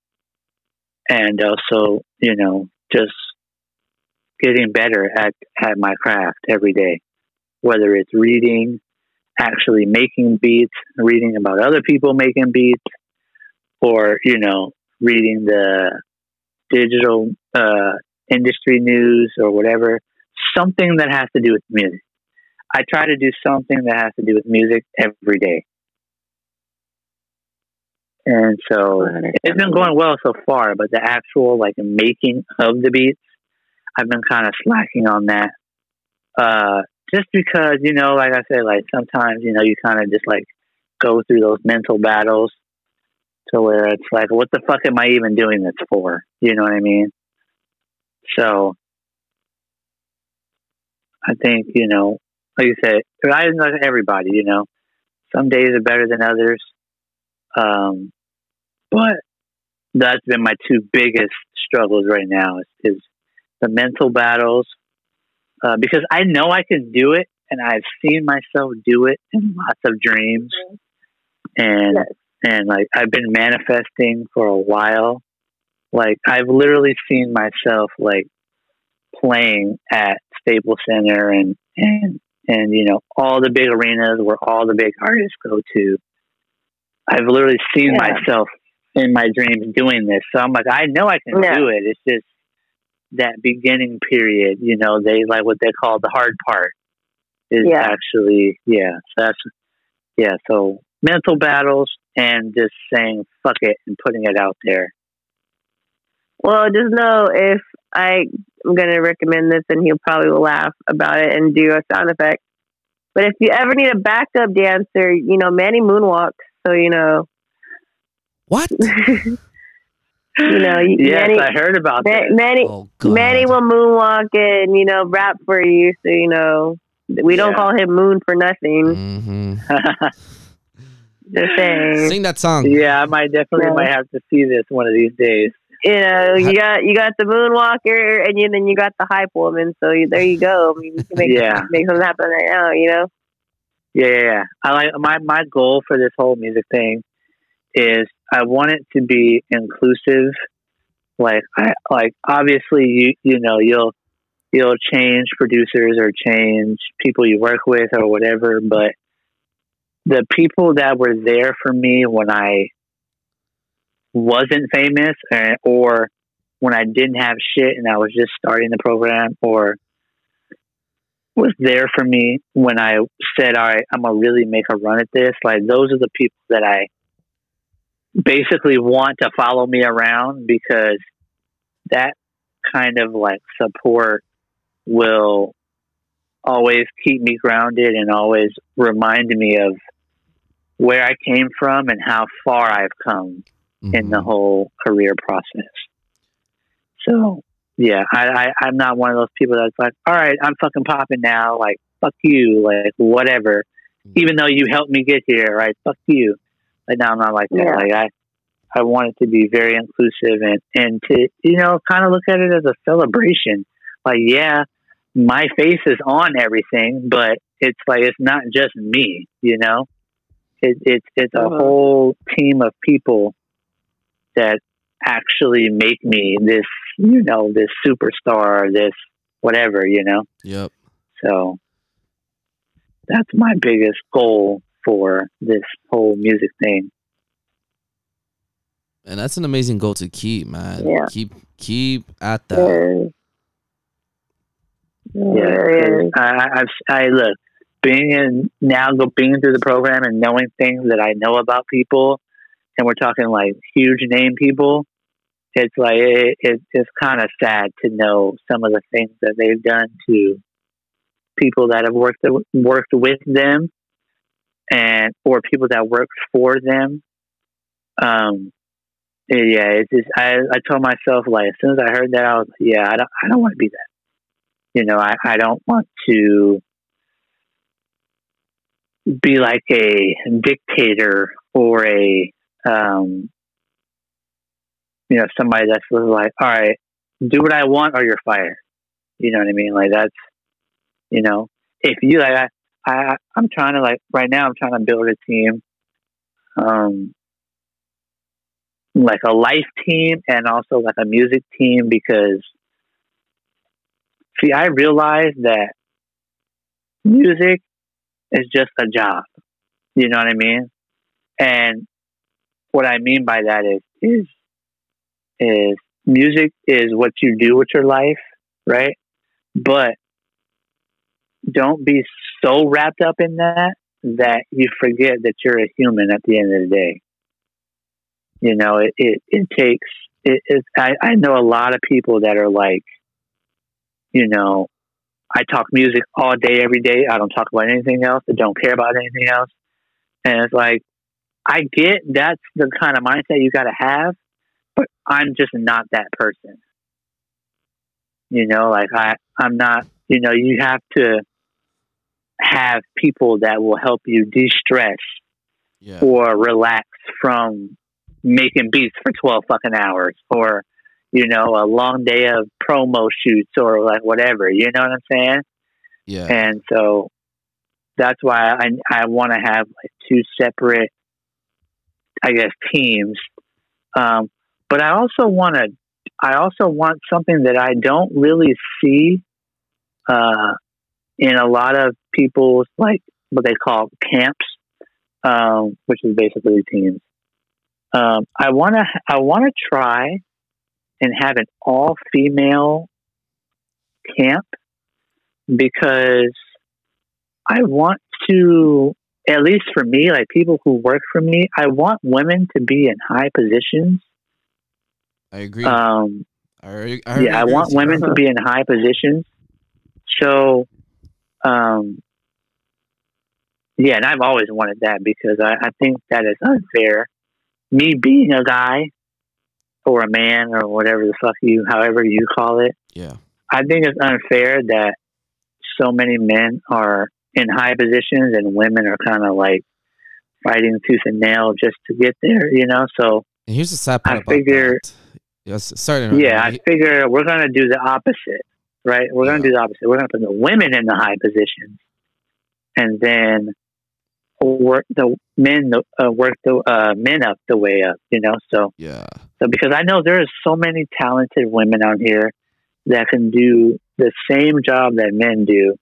and also, you know, just getting better at, at my craft every day, whether it's reading, actually making beats, reading about other people making beats, or, you know, reading the digital uh, industry news or whatever, something that has to do with music. I try to do something that has to do with music every day. And so it's been going well so far, but the actual like making of the beats, I've been kind of slacking on that. Uh, just because, you know, like I said, like sometimes, you know, you kind of just like go through those mental battles to where it's like, what the fuck am I even doing this for? You know what I mean? So I think, you know, like you said, I like everybody, you know, some days are better than others. Um, but that's been my two biggest struggles right now is, is the mental battles. Uh, because I know I can do it and I've seen myself do it in lots of dreams. And, Yes. And like, I've been manifesting for a while. Like, I've literally seen myself like playing at Staples Center and, and, and, you know, all the big arenas where all the big artists go to. I've literally seen Yeah. myself in my dreams doing this. So I'm like, I know I can Yeah. do it. It's just that beginning period, you know, they like what they call the hard part is Yeah. actually, yeah. So that's, yeah. So mental battles and just saying fuck it and putting it out there. Well, just know if I am going to recommend this, and he'll probably will laugh about it and do a sound effect. But if you ever need a backup dancer, you know Manny moonwalks, so you know, What? you know, Yes, Manny, I heard about Ma- that. Manny, Oh Manny will moonwalk and you know rap for you, so you know we don't Yeah. call him Moon for nothing. hmm Just saying, Sing that song. yeah, I might definitely Yeah. might have to see this one of these days. you know, you got you got the moonwalker, and you, then you got the hype woman. So you, there you go. I mean, you can make Yeah. make something happen right now. You know. Yeah, yeah, yeah. I like my my goal for this whole music thing is I want it to be inclusive. Like I like obviously you you know you'll you'll change producers or change people you work with or whatever, but the people that were there for me when I wasn't famous or, or when I didn't have shit and I was just starting the program or was there for me when I said, all right, I'm going to really make a run at this. Like those are the people that I basically want to follow me around because that kind of like support will always keep me grounded and always remind me of where I came from and how far I've come in the Mhm. whole career process. So yeah, I, I I'm not one of those people that's like, all right, I'm fucking popping now, like fuck you, like whatever. Even though you helped me get here, right? Fuck you. Like now I'm not like that. Yeah. Like I I want it to be very inclusive and and to you know kind of look at it as a celebration. Like yeah, my face is on everything, but it's like it's not just me. You know, it, it's it's a whole team of people that actually make me this you know this superstar, this whatever. You know, Yep. so that's my biggest goal for this whole music thing. And that's an amazing goal to keep, man. Yeah. Keep keep at that. There is. Yeah, I, I've I look being in now go being through the program and knowing things that I know about people, and we're talking like huge name people. It's like it, it, it's kind of sad to know some of the things that they've done to people that have worked worked with them, and or people that work for them. Um, yeah, it's just I I told myself like as soon as I heard that I was yeah I don't I don't want to be that you know, I, I don't want to be like a dictator or a, um, you know, somebody that's like, all right, do what I want or you're fired. You know what I mean? Like that's, you know, if you like, I, I, I'm trying to like right now, I'm trying to build a team, um, like a life team and also like a music team because see, I realized that music is just a job. You know what I mean? And what I mean by that is is is music is what you do with your life, right? But don't be so wrapped up in that that you forget that you're a human at the end of the day. You know, it it, it takes it, it I, I know a lot of people that are like you know, I talk music all day, every day. I don't talk about anything else. I don't care about anything else. And it's like, I get that's the kind of mindset you got to have, but I'm just not that person. You know, like I, I'm not, you know, you have to have people that will help you de stress Yeah. or relax from making beats for 12 fucking hours or you know a long day of promo shoots or like whatever you know what i'm saying Yeah. and so that's why i i want to have like two separate i guess teams um but i also want to i also want something that i don't really see uh in a lot of people's like what they call camps um, which is basically teams. Um, I want to I want to try and have an all female camp because I want to at least for me like people who work for me I want women to be in high positions I agree. um, I already, I already yeah, I want women to be in high positions. So, um, yeah, and I've always wanted that because I, I think that is unfair. Me being a guy or a man or whatever the fuck you, however you call it, Yeah. I think it's unfair that so many men are in high positions and women are kind of like fighting tooth and nail just to get there, you know? So, And here's the sad part I figure-. Yes, sorry. Yeah. I figure we're going to do the opposite, right? We're going to do the opposite. We're going to put the women in the high positions, and then work the men the, uh, work the uh, men up the way up. You know, so yeah. So because I know there are so many talented women out here that can do the same job that men do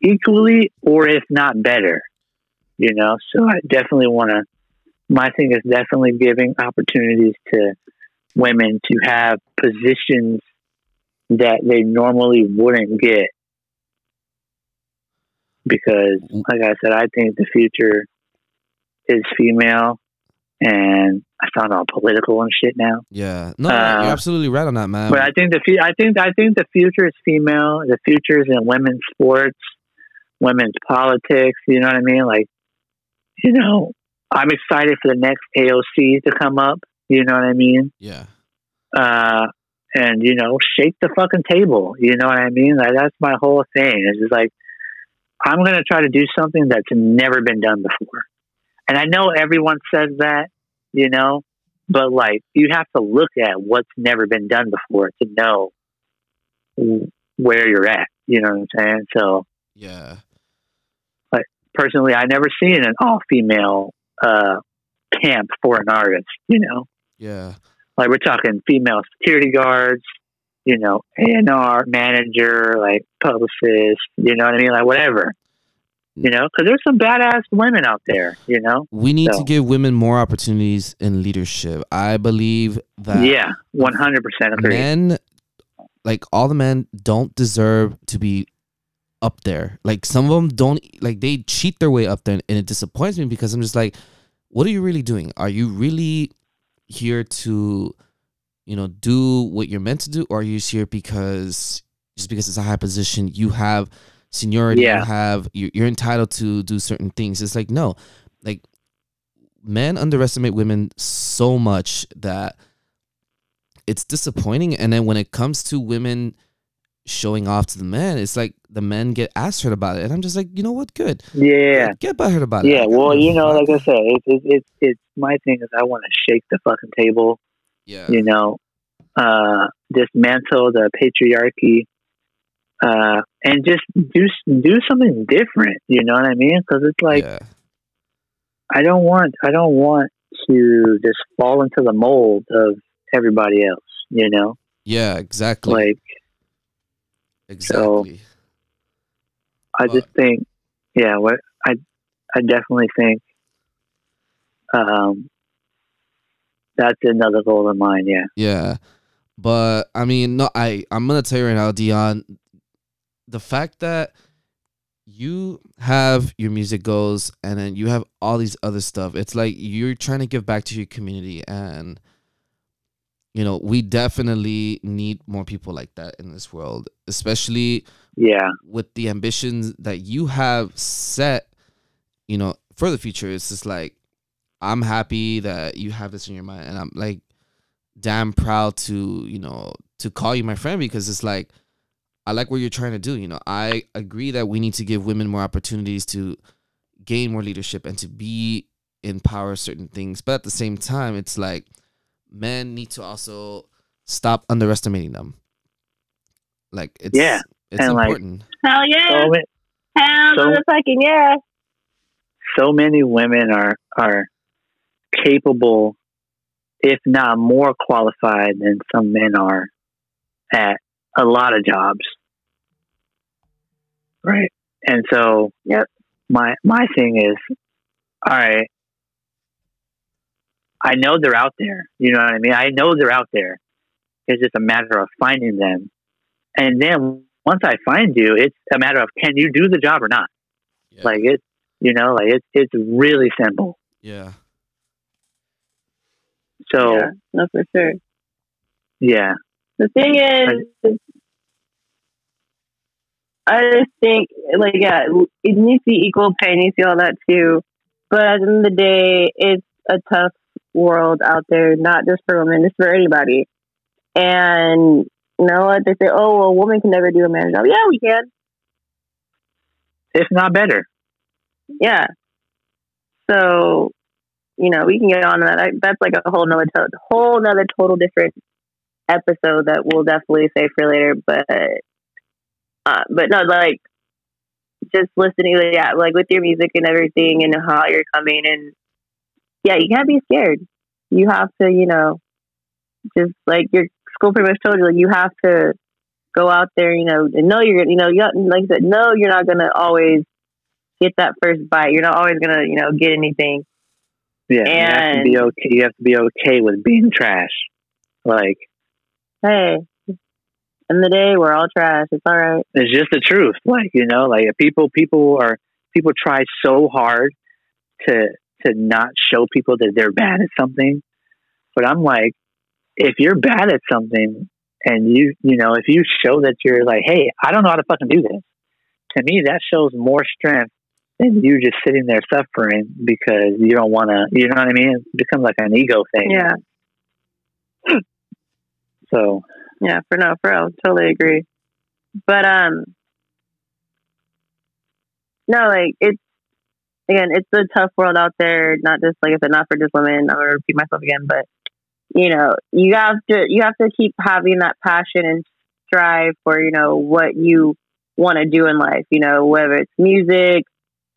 equally or if not better. You know, so I definitely want to my thing is definitely giving opportunities to women to have positions that they normally wouldn't get. Because, like I said, I think the future is female, and I sound all political and shit now. Yeah, no, Uh, you're absolutely right on that, man. But I think the I think I think the future is female. The future is in women's sports, women's politics. You know what I mean? Like, you know, I'm excited for the next AOC to come up. You know what I mean? yeah, Uh, and you know, shake the fucking table. You know what I mean? Like that's my whole thing. It's just like I'm gonna try to do something that's never been done before. And I know everyone says that, you know, but like you have to look at what's never been done before to know where you're at. You know what I'm saying? So yeah, But personally, I never seen an all female uh, camp for an artist. You know, yeah, like we're talking female security guards, you know, A and R manager, like publicist. You know what I mean? Like whatever. You know, because there's some badass women out there. You know. we need So- to give women more opportunities in leadership. I believe that Yeah, one hundred percent agree. men, like all the men, don't deserve to be up there. Like some of them don't, like they cheat their way up there, and it disappoints me because I'm just like, what are you really doing? Are you really here to, you know, do what you're meant to do, or are you just here because just because it's a high position, you have seniority, Yeah. you have you're, you're entitled to do certain things. It's like no, like men underestimate women so much that it's disappointing. And then when it comes to women showing off to the men, it's like the men get asked hurt about it, and I'm just like, you know what, good, Yeah. get butthurt about it. Yeah, well, you know, like I said, it's it's it's, it's my thing is I want to shake the fucking table. yeah, You know, uh, dismantle the patriarchy, uh, and just do do something different. You know what I mean? Because it's like yeah, I don't want I don't want to just fall into the mold of everybody else. You know, yeah, exactly, like exactly. I just think, yeah, what I I definitely think, um, that's another goal of mine. Yeah. Yeah. But I mean, no, I I'm gonna tell you right now, Dion, the fact that you have your music goals and then you have all these other stuff, it's like you're trying to give back to your community and you know, we definitely need more people like that in this world, especially Yeah. with the ambitions that you have set, you know, for the future. It's just like I'm happy that you have this in your mind, and I'm like damn proud to you know to call you my friend because it's like I like what you're trying to do. You know, I agree that we need to give women more opportunities to gain more leadership and to be in power of certain things, but at the same time, it's like men need to also stop underestimating them. Like it's Yeah, it's and, like, important. Hell yeah. So, Hell so- motherfucking yeah. so many women are are capable, if not more qualified than some men are at a lot of jobs. Right. And so, Yep. My my thing is, all right. I know they're out there. You know what I mean? I know they're out there. It's just a matter of finding them. And then once I find you, it's a matter of can you do the job or not? Yeah. Like it, you know, like it's it's really simple. yeah. So yeah, no, for sure. yeah, The thing is, I just think, like, yeah, it needs to be equal pay, it needs to be all that too. But at the end of the day, it's a tough world out there, not just for women, it's for anybody. And you know what? They say, oh, well, a woman can never do a man's job. Yeah, we can. if not better. Yeah. So, you know, we can get on that. I, that's like a whole nother, to- whole nother total different episode that we'll definitely save for later. But, uh, but no, like just listening, yeah, like with your music and everything and how you're coming and yeah, you can't be scared. You have to, you know, just like your school pretty much told you, like you have to go out there, you know, and know you're, gonna you know, you like I said, no, you're not gonna always get that first bite. You're not always gonna, you know, get anything. Yeah, you have to be okay. You have to be okay with being trash. Like Hey, in the day, we're all trash. It's all right. it's just the truth. Like you know, like people people are people try so hard to to not show people that they're bad at something. But I'm like, if you're bad at something and you you know if you show that you're like, hey, I don't know how to fucking do this. To me, that shows more strength than you just sitting there suffering because you don't want to. You know what I mean? It becomes like an ego thing. Yeah, So yeah, for no, for real, totally agree. But um, no, like it's again, it's a tough world out there. Not just like I said, not for just women. I'm gonna repeat myself again, but you know, you have to you have to keep having that passion and strive for you know what you want to do in life. You know, whether it's music,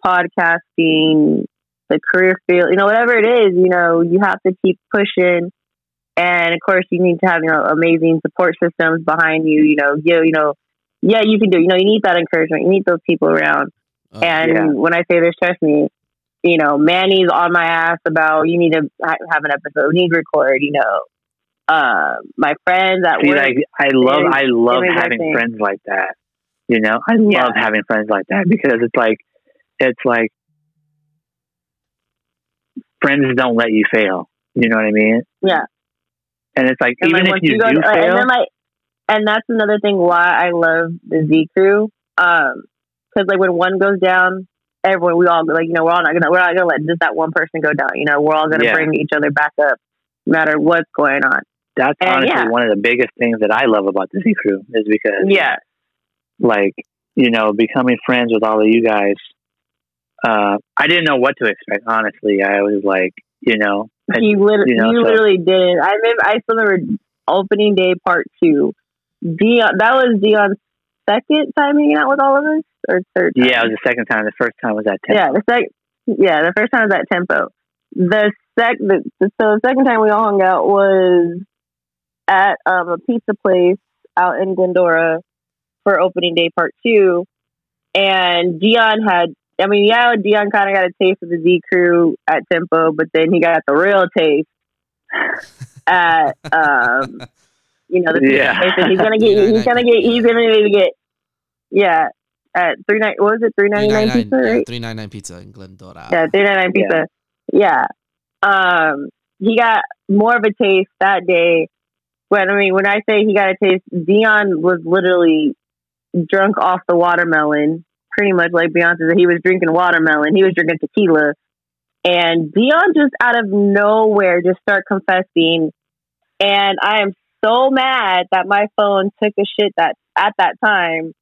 podcasting, the career field, you know, whatever it is, you know, you have to keep pushing. And of course, you need to have you know amazing support systems behind you. You know, you you know, yeah, you can do. You know, you need that encouragement. You need those people around. Uh, And Yeah. when I say this, trust me, you know, Manny's on my ass about you need to ha- have an episode, you need to record, you know. Uh, my friends at See, work, like I love, I love having friends like that. You know, I Yeah. love having friends like that because it's like, it's like friends don't let you fail. You know what I mean? yeah. And it's like And even like if you, go, do fail, and then like, and that's another thing why I love the Z crew. Um, because like when one goes down, everyone we all like you know we're all not gonna we're not gonna let just that one person go down. You know, we're all gonna Yeah. bring each other back up, no matter what's going on. that's and honestly yeah. one of the biggest things that I love about the Z Crew is because Yeah, like you know becoming friends with all of you guys. Uh, I didn't know what to expect. Honestly, I was like, you know, I- he literally, you know, he so- literally did. I remember, I still remember opening day part two. Dion, that was Dion's second time hanging out with all of us, or third. Time? yeah, it was the second time. The first time was at ten. yeah. The sec, yeah, the first time was at Tempo. The sec, the, the so the second time we all hung out was at um, a pizza place out in Glendora for opening day part two, and Dion had. I mean, yeah, Dion kind of got a taste of the Z crew at Tempo, but then he got the real taste at um, you know, the pizza Yeah. place. He's gonna get, he's gonna get, he's gonna need to get, yeah, at three nine. What was it? Three ninety nine pizza, right? Three ninety nine pizza in Glendora. Yeah, three ninety nine pizza. Yeah. Um, he got more of a taste that day. When I mean, when I say he got a taste, Dion was literally drunk off the watermelon, pretty much like Beyonce said. He was drinking watermelon. He was drinking tequila, and Dion just out of nowhere just start confessing. And I am so mad that my phone took a shit that at that time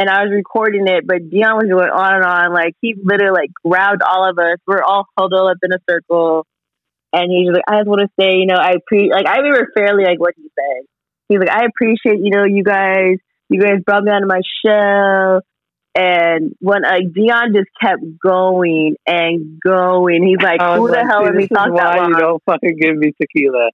and I was recording it, but Dion was going on and on. Like he literally like grabbed all of us. We're all huddled up in a circle, and he's like, "I just want to say, you know, I pre like I remember fairly like what he said. He's like, I appreciate you know you guys, you guys brought me out of my shell." And when like Dion just kept going and going, he's like, "Who was the like, hell "See, let me this is talk that why you don't fucking give me tequila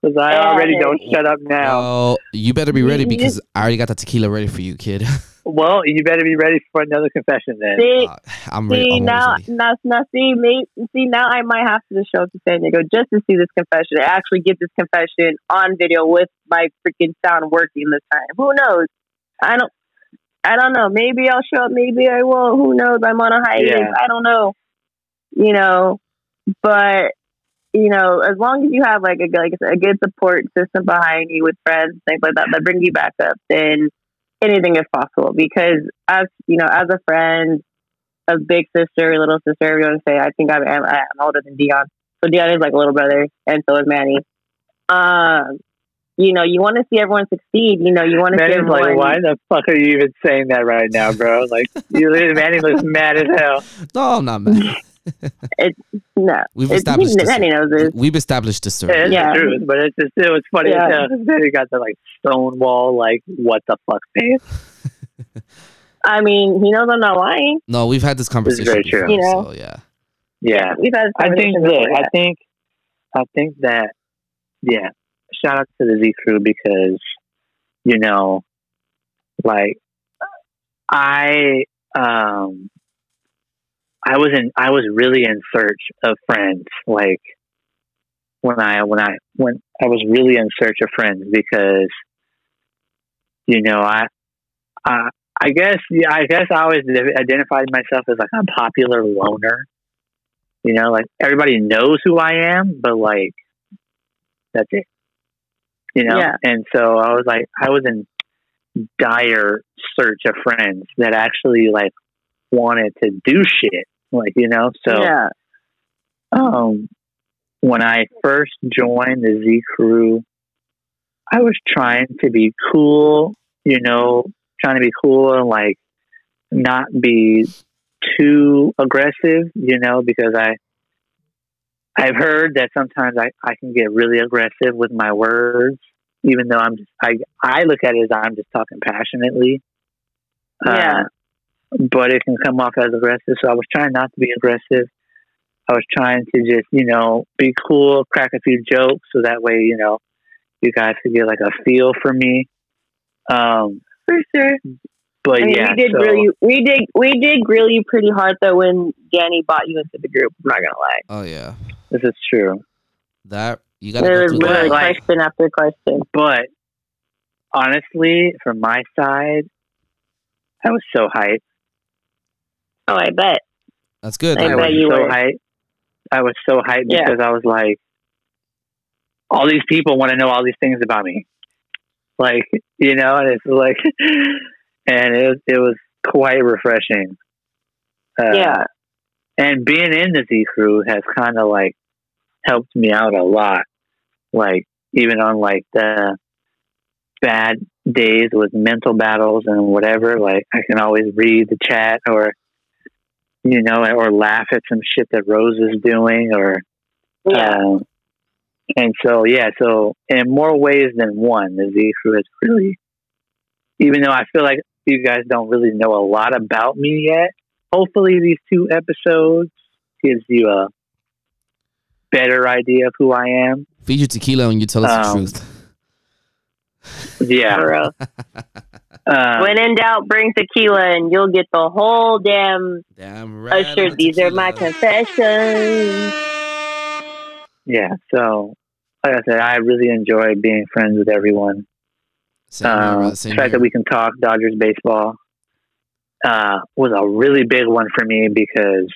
because I Yeah. already don't shut up now. Well, you better be ready You- you because I already got the tequila ready for you, kid. Well, you better be ready for another confession then. See, Uh, I'm ready. See I'm now, ready. now, now, see, me, see now, I might have to show up to San Diego just to see this confession. and actually get this confession on video with my freaking sound working this time. Who knows? I don't. I don't know. Maybe I'll show up. Maybe I won't. Who knows? I'm on a hiatus. Yeah. I don't know. You know, but you know, as long as you have like a like a good support system behind you with friends, things like that, that bring you back up, then anything is possible. Because as you know, as a friend, a big sister, little sister, everyone say, I think I'm, I'm, I'm older than Dion. So Dion is like a little brother, and so is Manny. Um, you know, you want to see everyone succeed. You know, you want to see Manny's everyone. like, why the fuck are you even saying that right now, bro? Like, you, Manny looks mad as hell. No, I'm not mad. it's No, We've It's- established this. Manny knows this. We've established this story. it's Yeah. the truth, but it's just, it was funny Yeah. as hell. Then he got the like stonewall, like, what the fuck face. I mean, he knows I'm not lying. No, we've had this conversation. This very true. before, You know? So yeah. Yeah. We've had. I think conversation that I think I think that yeah. Shout out to the Z crew because you know Like I um I was in I was really in search of friends. Like when I when I when I was really in search of friends because you know I I I guess yeah I guess I always identified myself as like a popular loner. You know, like everybody knows who I am, but like that's it. You know, Yeah. and so I was like I was in dire search of friends that actually like wanted to do shit. Like, you know, so yeah. um, when I first joined the Z crew, I was trying to be cool, you know, trying to be cool and like not be too aggressive, you know, because I I've heard that sometimes I, I can get really aggressive with my words, even though I'm just I I look at it as I'm just talking passionately. Yeah. Uh, but it can come off as aggressive. So I was trying not to be aggressive. I was trying to just, you know, be cool, crack a few jokes so that way, you know, you guys could get like a feel for me. Um, For sure. but I mean, yeah, we did so, grill you. We did. We did grill you pretty hard though when Danny bought you into the group. I'm not gonna lie. Oh yeah, this is true. that you gotta There go was through literally that. like- question after question. But honestly, from my side, I was so hyped. Oh, I bet. That's good. I I bet was you so were. hyped. I was so hyped Yeah. because I was like, all these people want to know all these things about me. Like, you know, and it's like, and it was, it was quite refreshing. Uh, yeah. And being in the Z crew has kind of like helped me out a lot. Like, even on like the bad days with mental battles and whatever, like I can always read the chat or, you know, or laugh at some shit that Rose is doing or, Yeah. um, and so, yeah, so in more ways than one, the Z crew has really, even though I feel like you guys don't really know a lot about me yet, hopefully these two episodes gives you a better idea of who I am. Feed you tequila and you tell us Um, the truth. Yeah. For. Um, when in doubt, bring tequila and you'll get the whole damn Damn right. Usher. on the These are my confessions. yeah. So, like I said, I really enjoy being friends with everyone. Same here, Uh, bro, the fact here. that we can talk Dodgers baseball uh, was a really big one for me because,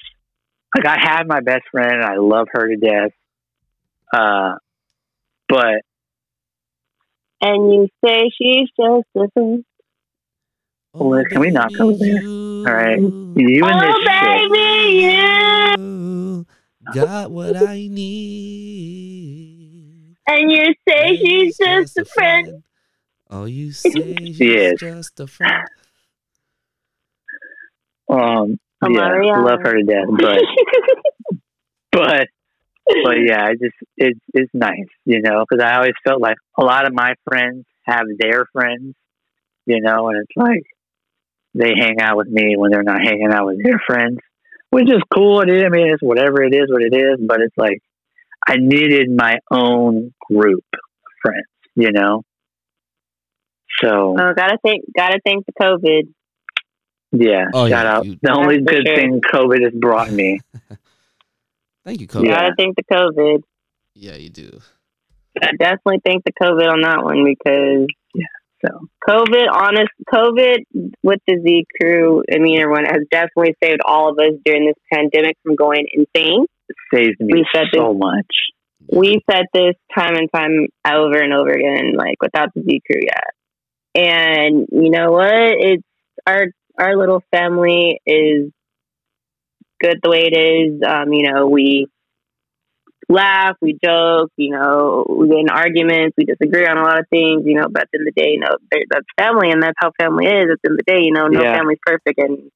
like, I have my best friend and I love her to death. Uh, but And you say she's just a friend. Well, can we not go there? All right. you and this Oh, shit, baby, you. Got what I need. And you say she's just a friend. Oh, you say she's is. just a friend. Um, Oh, yeah, love her to death. But but but yeah, it just it's it's nice, you know, because I always felt like a lot of my friends have their friends, you know, and it's like they hang out with me when they're not hanging out with their friends, which is cool. It is, I mean, it's whatever it is, what it is, but it's like I needed my own group of friends, you know. So oh, gotta thank, gotta thank the COVID. Yeah, Oh, shout yeah, out. you- the only That's good sure. thing COVID has brought me. Thank you, COVID. Yeah. Gotta thank the COVID. Yeah, you do. I definitely thank the COVID on that one because yeah, So COVID, honest, COVID with the Z crew, I mean, everyone has definitely saved all of us during this pandemic from going insane. saved me We said so much. We've said this time and time over and over again, like without the Z crew yet. And you know what? It's our our little family is good the way it is. Um, you know, we laugh, we joke, you know, we get in arguments, we disagree on a lot of things, you know, but at the end of the day, you know, that's family and that's how family is. At the end of the day, you know, no Yeah. family's perfect and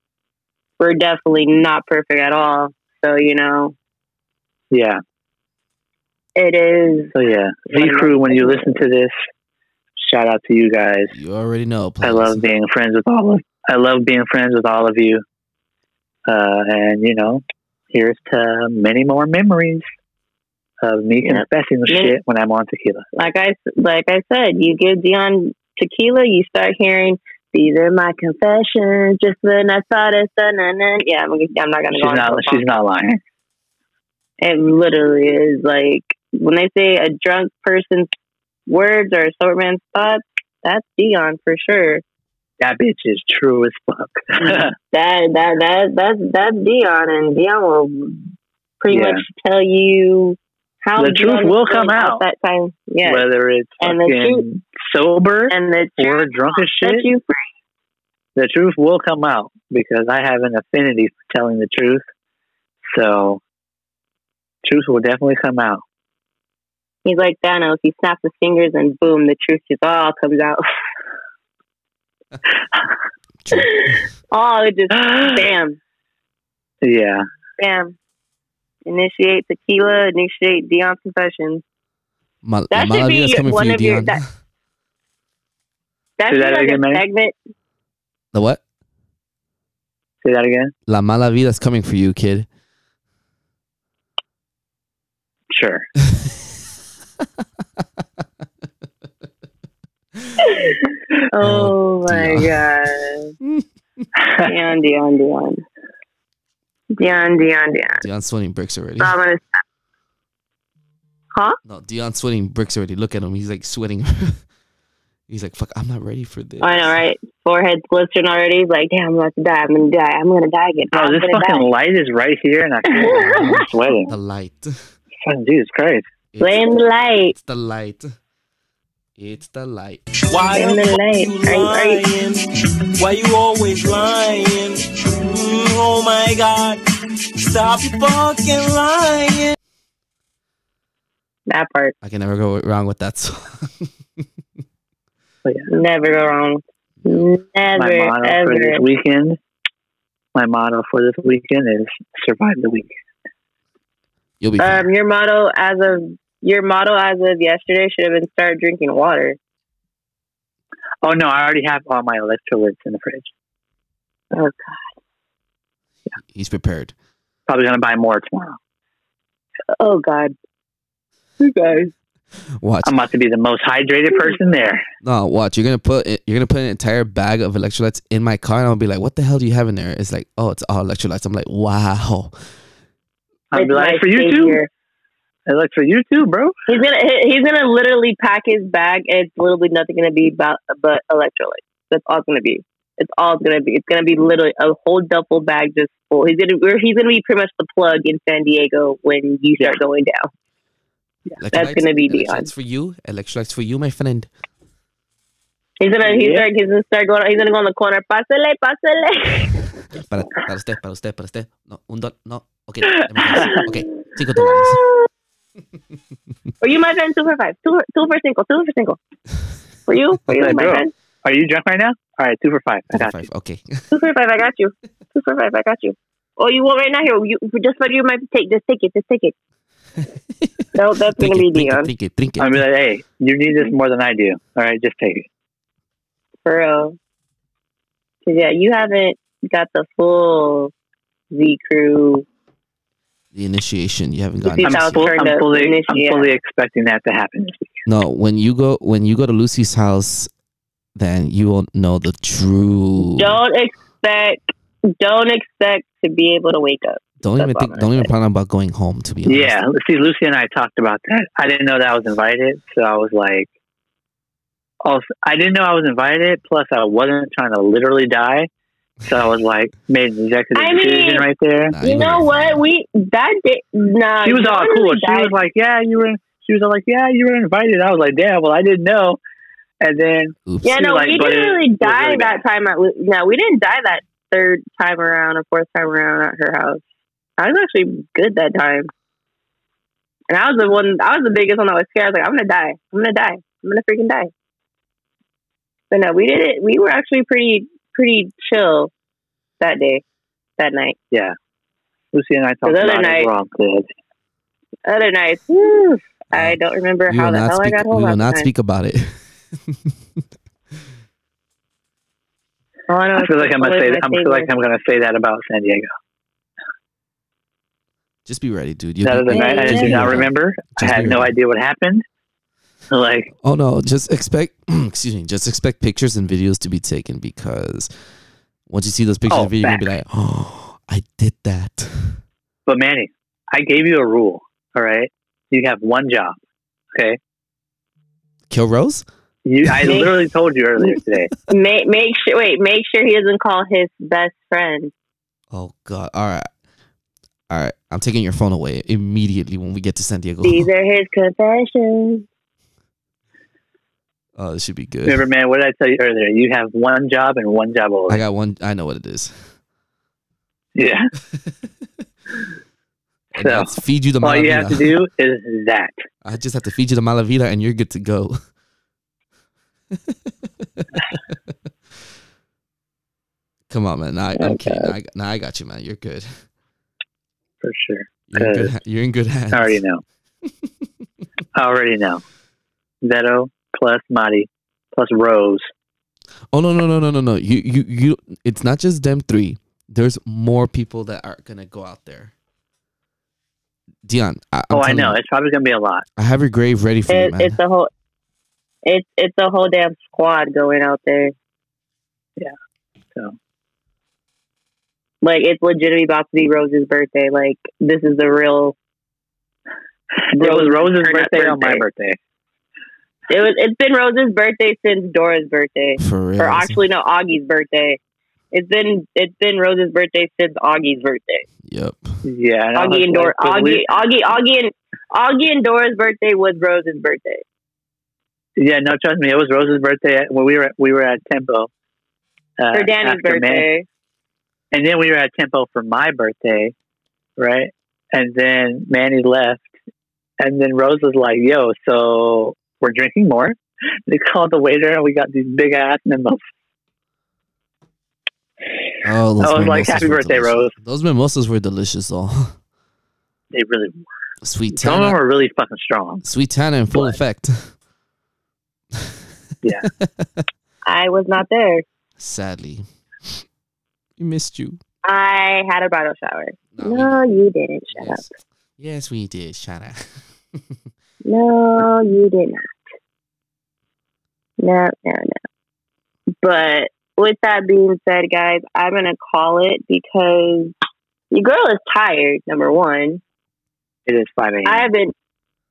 we're definitely not perfect at all. So, you know, Yeah. it is So yeah, Z Crew. When you listen to this, shout out to you guys. You already know. I love being friends with all of. I love being friends with all of you. Uh, and you know, here's to many more memories of me Yeah. confessing Yeah. shit when I'm on tequila. like I like I said, you give Dion tequila, you start hearing These are my confessions. Just when I thought it's done. Yeah, I'm, I'm not gonna She's go not. She's not lying. It literally is like when they say a drunk person's words or a sober man's thoughts. That's Dion for sure. That bitch is true as fuck. That that that that's that's Dion, and Dion will pretty Yeah. much tell you how The truth will come out. that time. Yeah, Whether it's And the fucking sober and the truth or truth drunk as shit, you the truth will come out because I have an affinity for telling the truth. So, truth will definitely come out. He's like Thanos. He snaps his fingers, and boom, the truth just all comes out. True. oh, it just bam, Yeah. bam. Initiate tequila. Initiate Dion confessions. Ma- That La should be one you, of your- Dion. that- That Say should that be like again, a Manny. segment. The what? Say that again. La Mala Vida's coming for you, kid. Sure. Oh, oh my god. Dion, Dion, Dion. Dion, Dion, Dion. Dion's sweating bricks already. So I'm gonna Huh? No, Dion's sweating bricks already. Look at him. He's like sweating. He's like, fuck, I'm not ready for this. I know, right? Forehead's glistening already. He's like, damn, I'm about to die. I'm gonna die. I'm gonna die again. Bro, I'm this fucking die. light is right here, and I feel I'm sweating. The light. Fucking Jesus Christ. It's, Blame the light. it's the light. It's the light. Why Blame the the light. you Are you- lying? Why you always lying? Mm, oh my god. Stop fucking lying. That part. I can never go wrong with that song. Never go wrong. Never, My motto for this weekend. My motto for this weekend is survive the weekend. You'll be fine. Um, your motto as of your motto as of yesterday should have been start drinking water. Oh no, I already have all my electrolytes in the fridge. Oh god. Yeah. He's prepared. Probably gonna buy more tomorrow. Oh god. You guys. Watch. I'm about to be the most hydrated person there. No, watch. You're gonna put it, you're gonna put an entire bag of electrolytes in my car, and I'll be like, "What the hell do you have in there?" It's like, "Oh, it's all electrolytes." I'm like, "Wow." I'll be like, for you too. Savior. I look for you too, bro. He's gonna he's gonna literally pack his bag and it's literally nothing gonna be about but electrolytes. That's all it's gonna be. It's all it's gonna be. It's gonna be literally a whole duffel bag just full. He's gonna he's gonna be pretty much the plug in San Diego when you start going down. That's gonna be Dion. Electrolytes for you. Electrolytes for you, my friend. He's gonna he's, Yeah. start, he's gonna start going. He's gonna go on the corner. Pasele, pasele. Para, para usted, para usted, para usted. No, un dol, no. Okay, let me guess. okay, cinco dólares. For you, my friend, two for five. Two, two for single, Two for single. For you, for you, my bro. friend. Are you drunk right now? All right, two for five. I got Five. you. Okay. Two for five. I got you. Two for five. I got you. Oh, you want right now? Here, you just for you, might take. Just take it. Just take it. No, that's Drink gonna be it, drink Dion it, drink it, drink it. I'm be like, hey, you need this more than I do. All right, just take it. for real. 'Cause, yeah, you haven't got the full Z crew. The initiation. You haven't gotten. Lucy's I'm, house I'm fully. I'm fully expecting that to happen. No, when you go when you go to Lucy's house, then you will know the true. Don't expect. Don't expect to be able to wake up. Don't That's even think. Don't gonna even plan about going home. To be honest. Yeah, see, Lucy and I talked about that. I didn't know that I was invited, so I was like, also, I didn't know I was invited. Plus, I wasn't trying to literally die, so I was like, made an executive I mean, decision right there. Nah, you you know what? We that day. Nah, She was all cool. really She die- was like, "Yeah, you were." She was all like, "Yeah, you were invited." I was like, "Damn, well, I didn't know." And then Oops. Yeah, no, like, we didn't really die really that time at. Lu- No, we didn't die that third time around or fourth time around at her house. I was actually good that time, and I was the one. I was the biggest one that was scared. I was like, "I'm gonna die. I'm gonna die. I'm gonna freaking die." But no, we did it. We were actually pretty pretty chill that day, that night. yeah, Lucy and I talked The other about night- it. We're good. Other nights, whew, I don't remember we how will the hell speak. I got We home. will not time. speak about it. All I, know I feel like I'm gonna say. my I feel like. I'm gonna say that about San Diego. Just be ready, dude. You'll That be- other night, I do not remember. I had no idea what happened. Like, Oh no, just expect excuse me, just expect pictures and videos to be taken because once you see those pictures Oh, and videos, you'll be like. Oh, I did that. but Manny, I gave you a rule. All right, you have one job. Okay, Kill Rose? you. I Me? literally told you earlier today. Make make sure wait, make sure he doesn't call his best friend. Oh god. Alright. Alright. I'm taking your phone away immediately when we get to San Diego. These are his confessions. Oh, this should be good. Remember, man, what did I tell you earlier? You have one job and one job only. I got one I know what it is. yeah. So, feed you the All you have to do is that. I just have to feed you the Malavita and you're good to go. Come on, man. Nah, I'm kidding. I, nah, I got you, man. You're good. For sure. You're in good, uh, ha- you're in good hands. I already know. I already know. Veto plus Marty plus Rose. Oh no no no no no no! You you you! It's not just them three. There's more people that are gonna go out there. Dion, I, I'm oh, I know. you, It's probably going to be a lot. I have your grave ready for you, man. it's a whole it's it's a whole damn squad going out there. Yeah. So, Like it's legitimately about to be Rose's birthday. Like this is the real it was Rose's Rose's turn up birthday on my birthday. Birthday. it was it's been Rose's birthday since Dora's birthday. for real. Or actually no, Augie's birthday. It's been it's been Rose's birthday since Augie's birthday. Yep. Yeah. and Augie and Dora like, 'cause Augie Augie Augie and Augie and Dora's birthday was Rose's birthday. Yeah, no, trust me. It was Rose's birthday when we were at, we were at Tempo. Uh, For Danny's after Man- birthday. and then we were at Tempo for my birthday, right? And then Manny left, and then Rose was like, "Yo, so we're drinking more." They called the waiter, and we got these big ass mimosas. Oh, those I was like, "Happy birthday, delicious. Rose." Those mimosas were delicious, though. They really, were. Sweet some of them were really fucking strong. sweet Tana in full But- effect. Yeah. I was not there. Sadly, we missed you. I had a bridal shower. No, No, you didn't. Shut yes. up. Yes, we did. Shut up. No, you did not. No, no, no. But with that being said, guys, I'm gonna call it because your girl is tired. Number one, It is five a.m. I have been.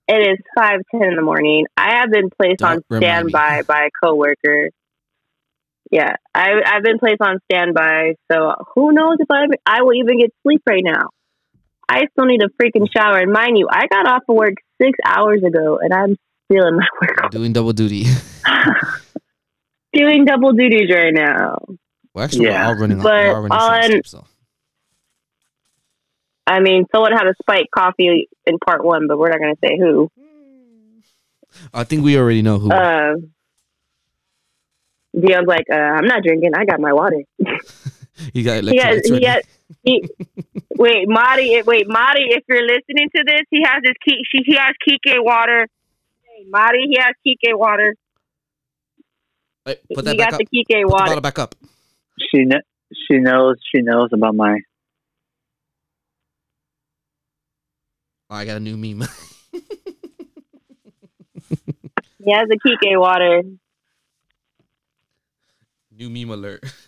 It is five ten in the morning. I have been placed Don't on remind me. standby by a coworker. Yeah, I, I've been placed on standby, so who knows if I I will even get sleep right now. I still need a freaking shower, and mind you, I got off of work six hours ago, and I'm still in my work Doing double duty. doing double duties right now. Well, actually, Yeah. we're all running. But we're all running on- sleep, so. I mean, someone had a spike coffee in part one, but we're not going to say who. I think we already know who. Uh, Dion's like, uh, I'm not drinking. I got my water. you got He has, electrolytes he ready. Has, he, wait, Marty, wait, Marty, if you're listening to this, he has his key, she, he has Kike water. Hey, Marty, he has Kike water. Hey, put he that back got up. the Kike Put the water. bottle back up. she kn- she knows she knows about my. Oh, I got a new meme. He has the Kike water. new meme alert.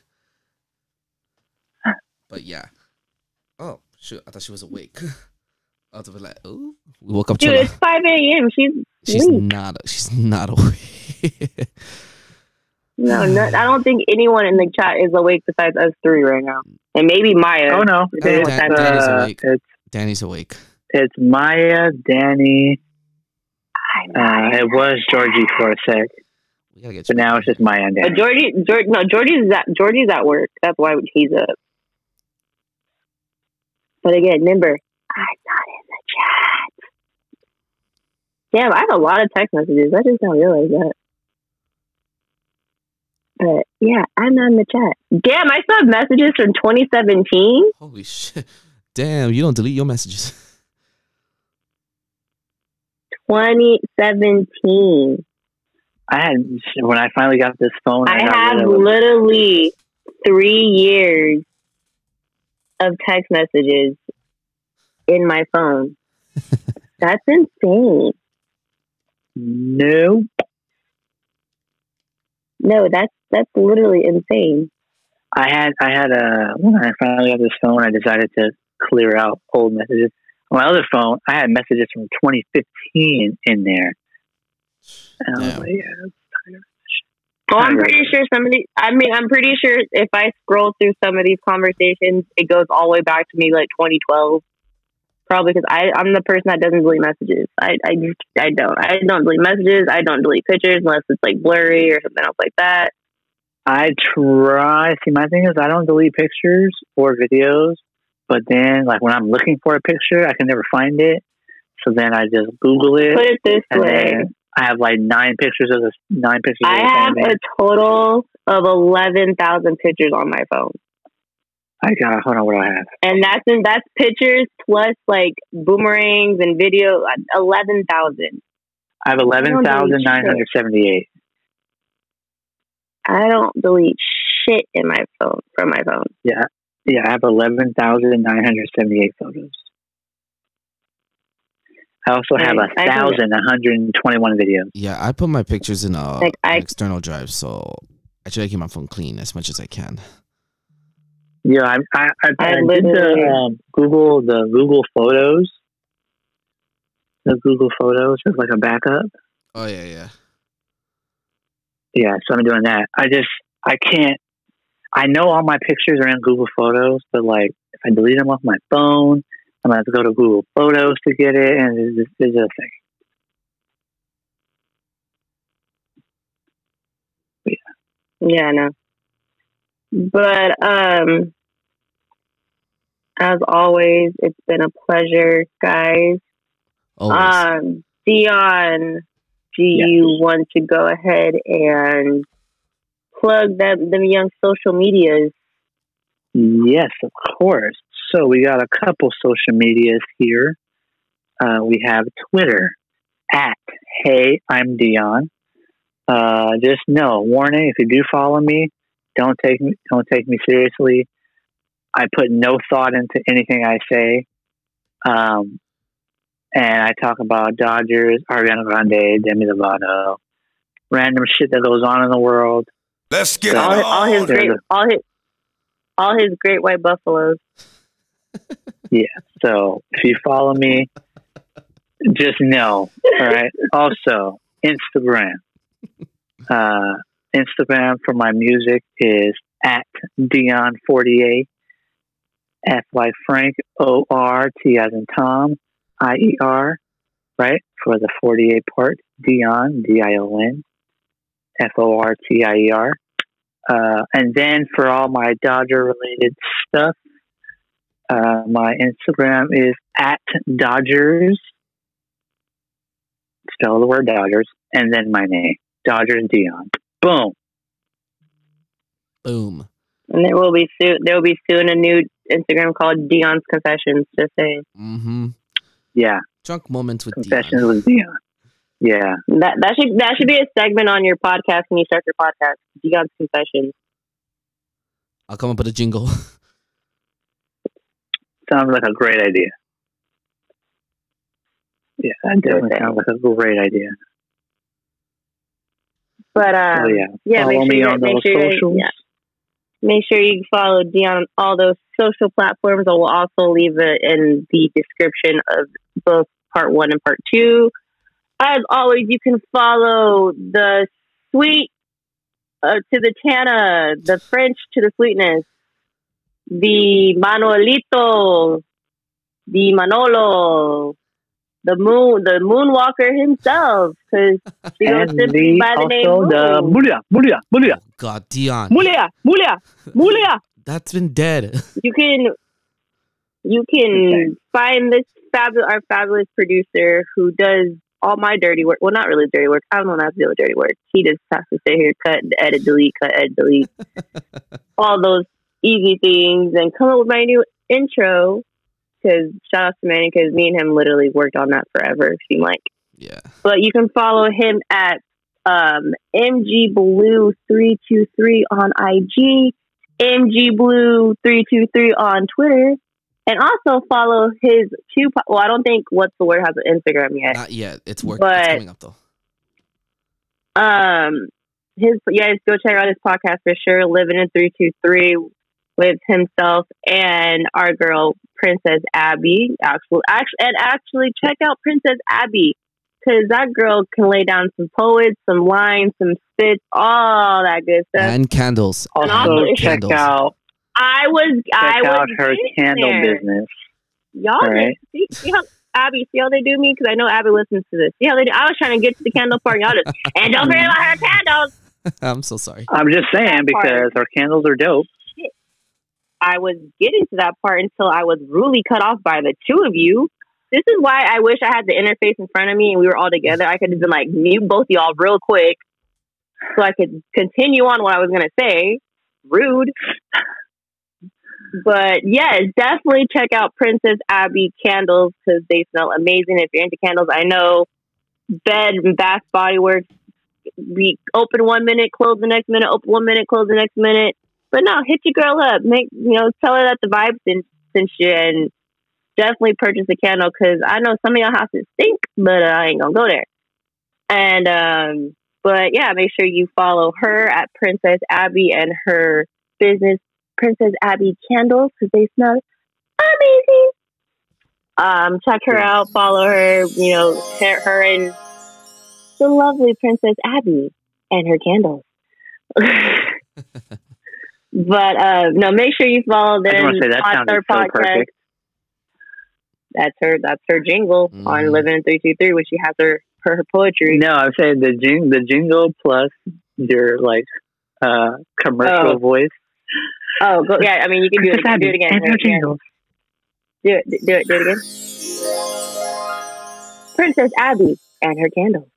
but yeah. Oh shoot! I thought she was awake. I was like, oh, we woke up. Dude, Chola. it's 5 a.m. She's She's asleep. not. She's not awake. No, no, I don't think anyone in the chat is awake besides us three right now, and maybe Maya. Oh no, Depending it's, what time it is. Danny's uh, awake. it's Danny's awake. it's Maya, Danny. I'm Uh, it was Georgie for a sec, We gotta get. but now it's just Maya and Uh, Danny. Georgie, George, no, Georgie's at Georgie's at work. That's why he's up. But again, remember, I'm not in the chat. Damn, I have a lot of text messages. I just don't realize that. But yeah, I'm not in the chat. Damn, I still have messages from 2017. Holy shit! Damn, you don't delete your messages. 2017. I had when I finally got this phone. I, I have rid of it. literally three years of text messages in my phone. That's insane. No. No, that's that's literally insane. I had I had a when I finally got this phone, I decided to clear out old messages. On my other phone, I had messages from 2015 in there. And I was like, yeah, Well, I'm pretty sure some of these. I mean, I'm pretty sure if I scroll through some of these conversations, it goes all the way back to me like 2012. Probably because I I'm the person that doesn't delete messages. I I I don't I don't delete messages. I don't delete pictures unless it's like blurry or something else like that. I try. See, my thing is I don't delete pictures or videos, but then like when I'm looking for a picture, I can never find it. So then I just Google it, Put it this way: then I have like nine pictures of this nine pictures. of I have a total of 11,000 pictures on my phone, I got hold on. What do I have? and that's in, that's pictures plus like boomerangs and video. Uh, 11,000. I have eleven thousand nine hundred seventy-eight. I don't delete shit in my phone from my phone. Yeah, yeah. I have eleven thousand nine hundred seventy-eight photos. I also have Right. a I can- thousand one hundred twenty-one videos. Yeah, I put my pictures in a Like, I- external drive, so I try to keep my phone clean as much as I can. Yeah, I I, I, I I did literally- the um, Google the Google Photos. The Google Photos is like a backup. Oh yeah, yeah. Yeah, so I'm doing that. I just I can't. I know all my pictures are in Google Photos, but like if I delete them off my phone, I'm gonna have to go to Google Photos to get it, and it's it's a thing. Yeah. Yeah, I know. But um as always, it's been a pleasure, guys. Always. Um Dion, do Yes. you want to go ahead and plug them them young social medias? Yes, of course. So we got a couple social medias here. Uh, we have Twitter at Hey I'm Dion. Uh, just know, warning: if you do follow me, don't take me don't take me seriously. I put no thought into anything I say, um, and I talk about Dodgers, Ariana Grande, Demi Lovato, random shit that goes on in the world. Let's get All, it all his great all his all his great white buffaloes. So if you follow me, just know. All right. also, Instagram. Uh, Instagram for my music is at DionFortier. F like Frank, O R T as in Tom, I E R, right? For the 48 part, Dion, D I O N, F O R T I E R. Uh, and then for all my Dodger related stuff, uh, my Instagram is at Dodgers. Spell the word Dodgers, and then my name, Dodgers Dion. Boom. Boom. And there will be soon there will be soon a new Instagram called Dion's Confessions, just saying. Mm-hmm. Yeah, Drunk moments with Confessions Dion. with Dion. Yeah, That that should that should be a segment on your podcast when you start your podcast. Dion's Confessions. I'll come up with a jingle. sounds like a great idea. Yeah, that definitely sounds like a great idea. But uh, oh yeah, yeah, follow make sure me on make those sure you- socials. yeah. make sure you follow Dion on all those social platforms. I will also leave it in the description of both part one and part two. As always, you can follow the sweet uh, to the Tana, the French to the sweetness, the Manuelito, the Manolo, the moon, the Moonwalker himself, because she goes And simply the, by the name also the Mulia, Mulia, Mulia, oh God, Dion. Mulia, Mulia, Mulia. That's been dead. You can you can find this fabulous our fabulous producer who does all my dirty work. Well, not really dirty work. I don't have to do with dirty work. He just has to sit here, cut, edit, delete, cut, edit, delete, all those easy things, and come up with my new intro. Because shout out to Manny, because me and him literally worked on that forever. It seemed like yeah. but you can follow him at um, MG Blue three two three on IG, mgblue323 on Twitter, and also follow his two. po- Well, I don't think what's the word has an Instagram yet. Not yet. It's working. But- it's coming up though. Um, his yeah, go check out his podcast for sure. Living in three two three with himself and our girl Princess Abby. Actually, actually, and actually check out Princess Abby because that girl can lay down some poets, some lines, some spits, all that good stuff. And candles. And Also, also- check Candles. out I was, I check was out her candle there. business. Y'all All right. see, see how Abby, see how they do me? Because I know Abby listens to this. See how they do? I was trying to get to the candle part, y'all just and don't forget about her candles. I'm so sorry. I'm just saying because her candles are dope. I was getting to that part until I was rudely cut off by the two of you. This is why I wish I had the interface in front of me and we were all together. I could have been like mute both y'all real quick so I could continue on what I was gonna say. Rude. But yes, definitely check out Princess Abby candles because they smell amazing. If you're into candles, I know Bed and Bath Body Works. We open one minute, close the next minute, open one minute, close the next minute. But no, hit your girl up. Make you know, tell her that the vibes and since you and definitely purchase a candle because I know some of y'all houses stink, but uh, I ain't gonna go there. And um, but yeah, make sure you follow her at Princess Abby and her business Princess Abby candles because they smell amazing. Um, check her out, follow her. You know, her and the lovely Princess Abby and her candles. but uh, no, make sure you follow I them want to say that on their so podcast. perfect. That's her. That's her jingle on Mhm. Living in Three Two Three, which she has her her, her poetry. No, I'm saying the jing- the jingle plus your like uh commercial Oh. voice. Oh, go, yeah. I mean, you can do it. Princess Again. Do it Abby again. and her Do it again. Do it. Do it. Do it again. Princess Abby and her candles.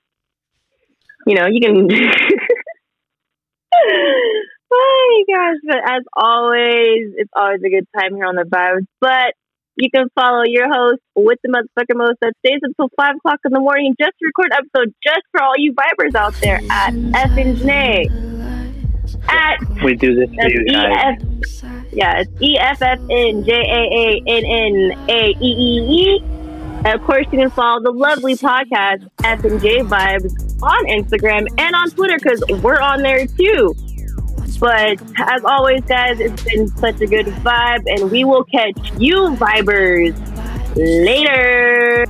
You know, you can. gosh! But as always, it's always a good time here on the vibes. But you can follow your host with the motherfucker most that stays until five o'clock in the morning just to record episode just for all you vibers out there at F and Janae. At We do this for you guys. F. Yeah, it's E F F N J A A N N A E E E. And of course, you can follow the lovely podcast F and J Vibes on Instagram and on Twitter because we're on there too. But as always, guys, it's been such a good vibe, and we will catch you vibers later.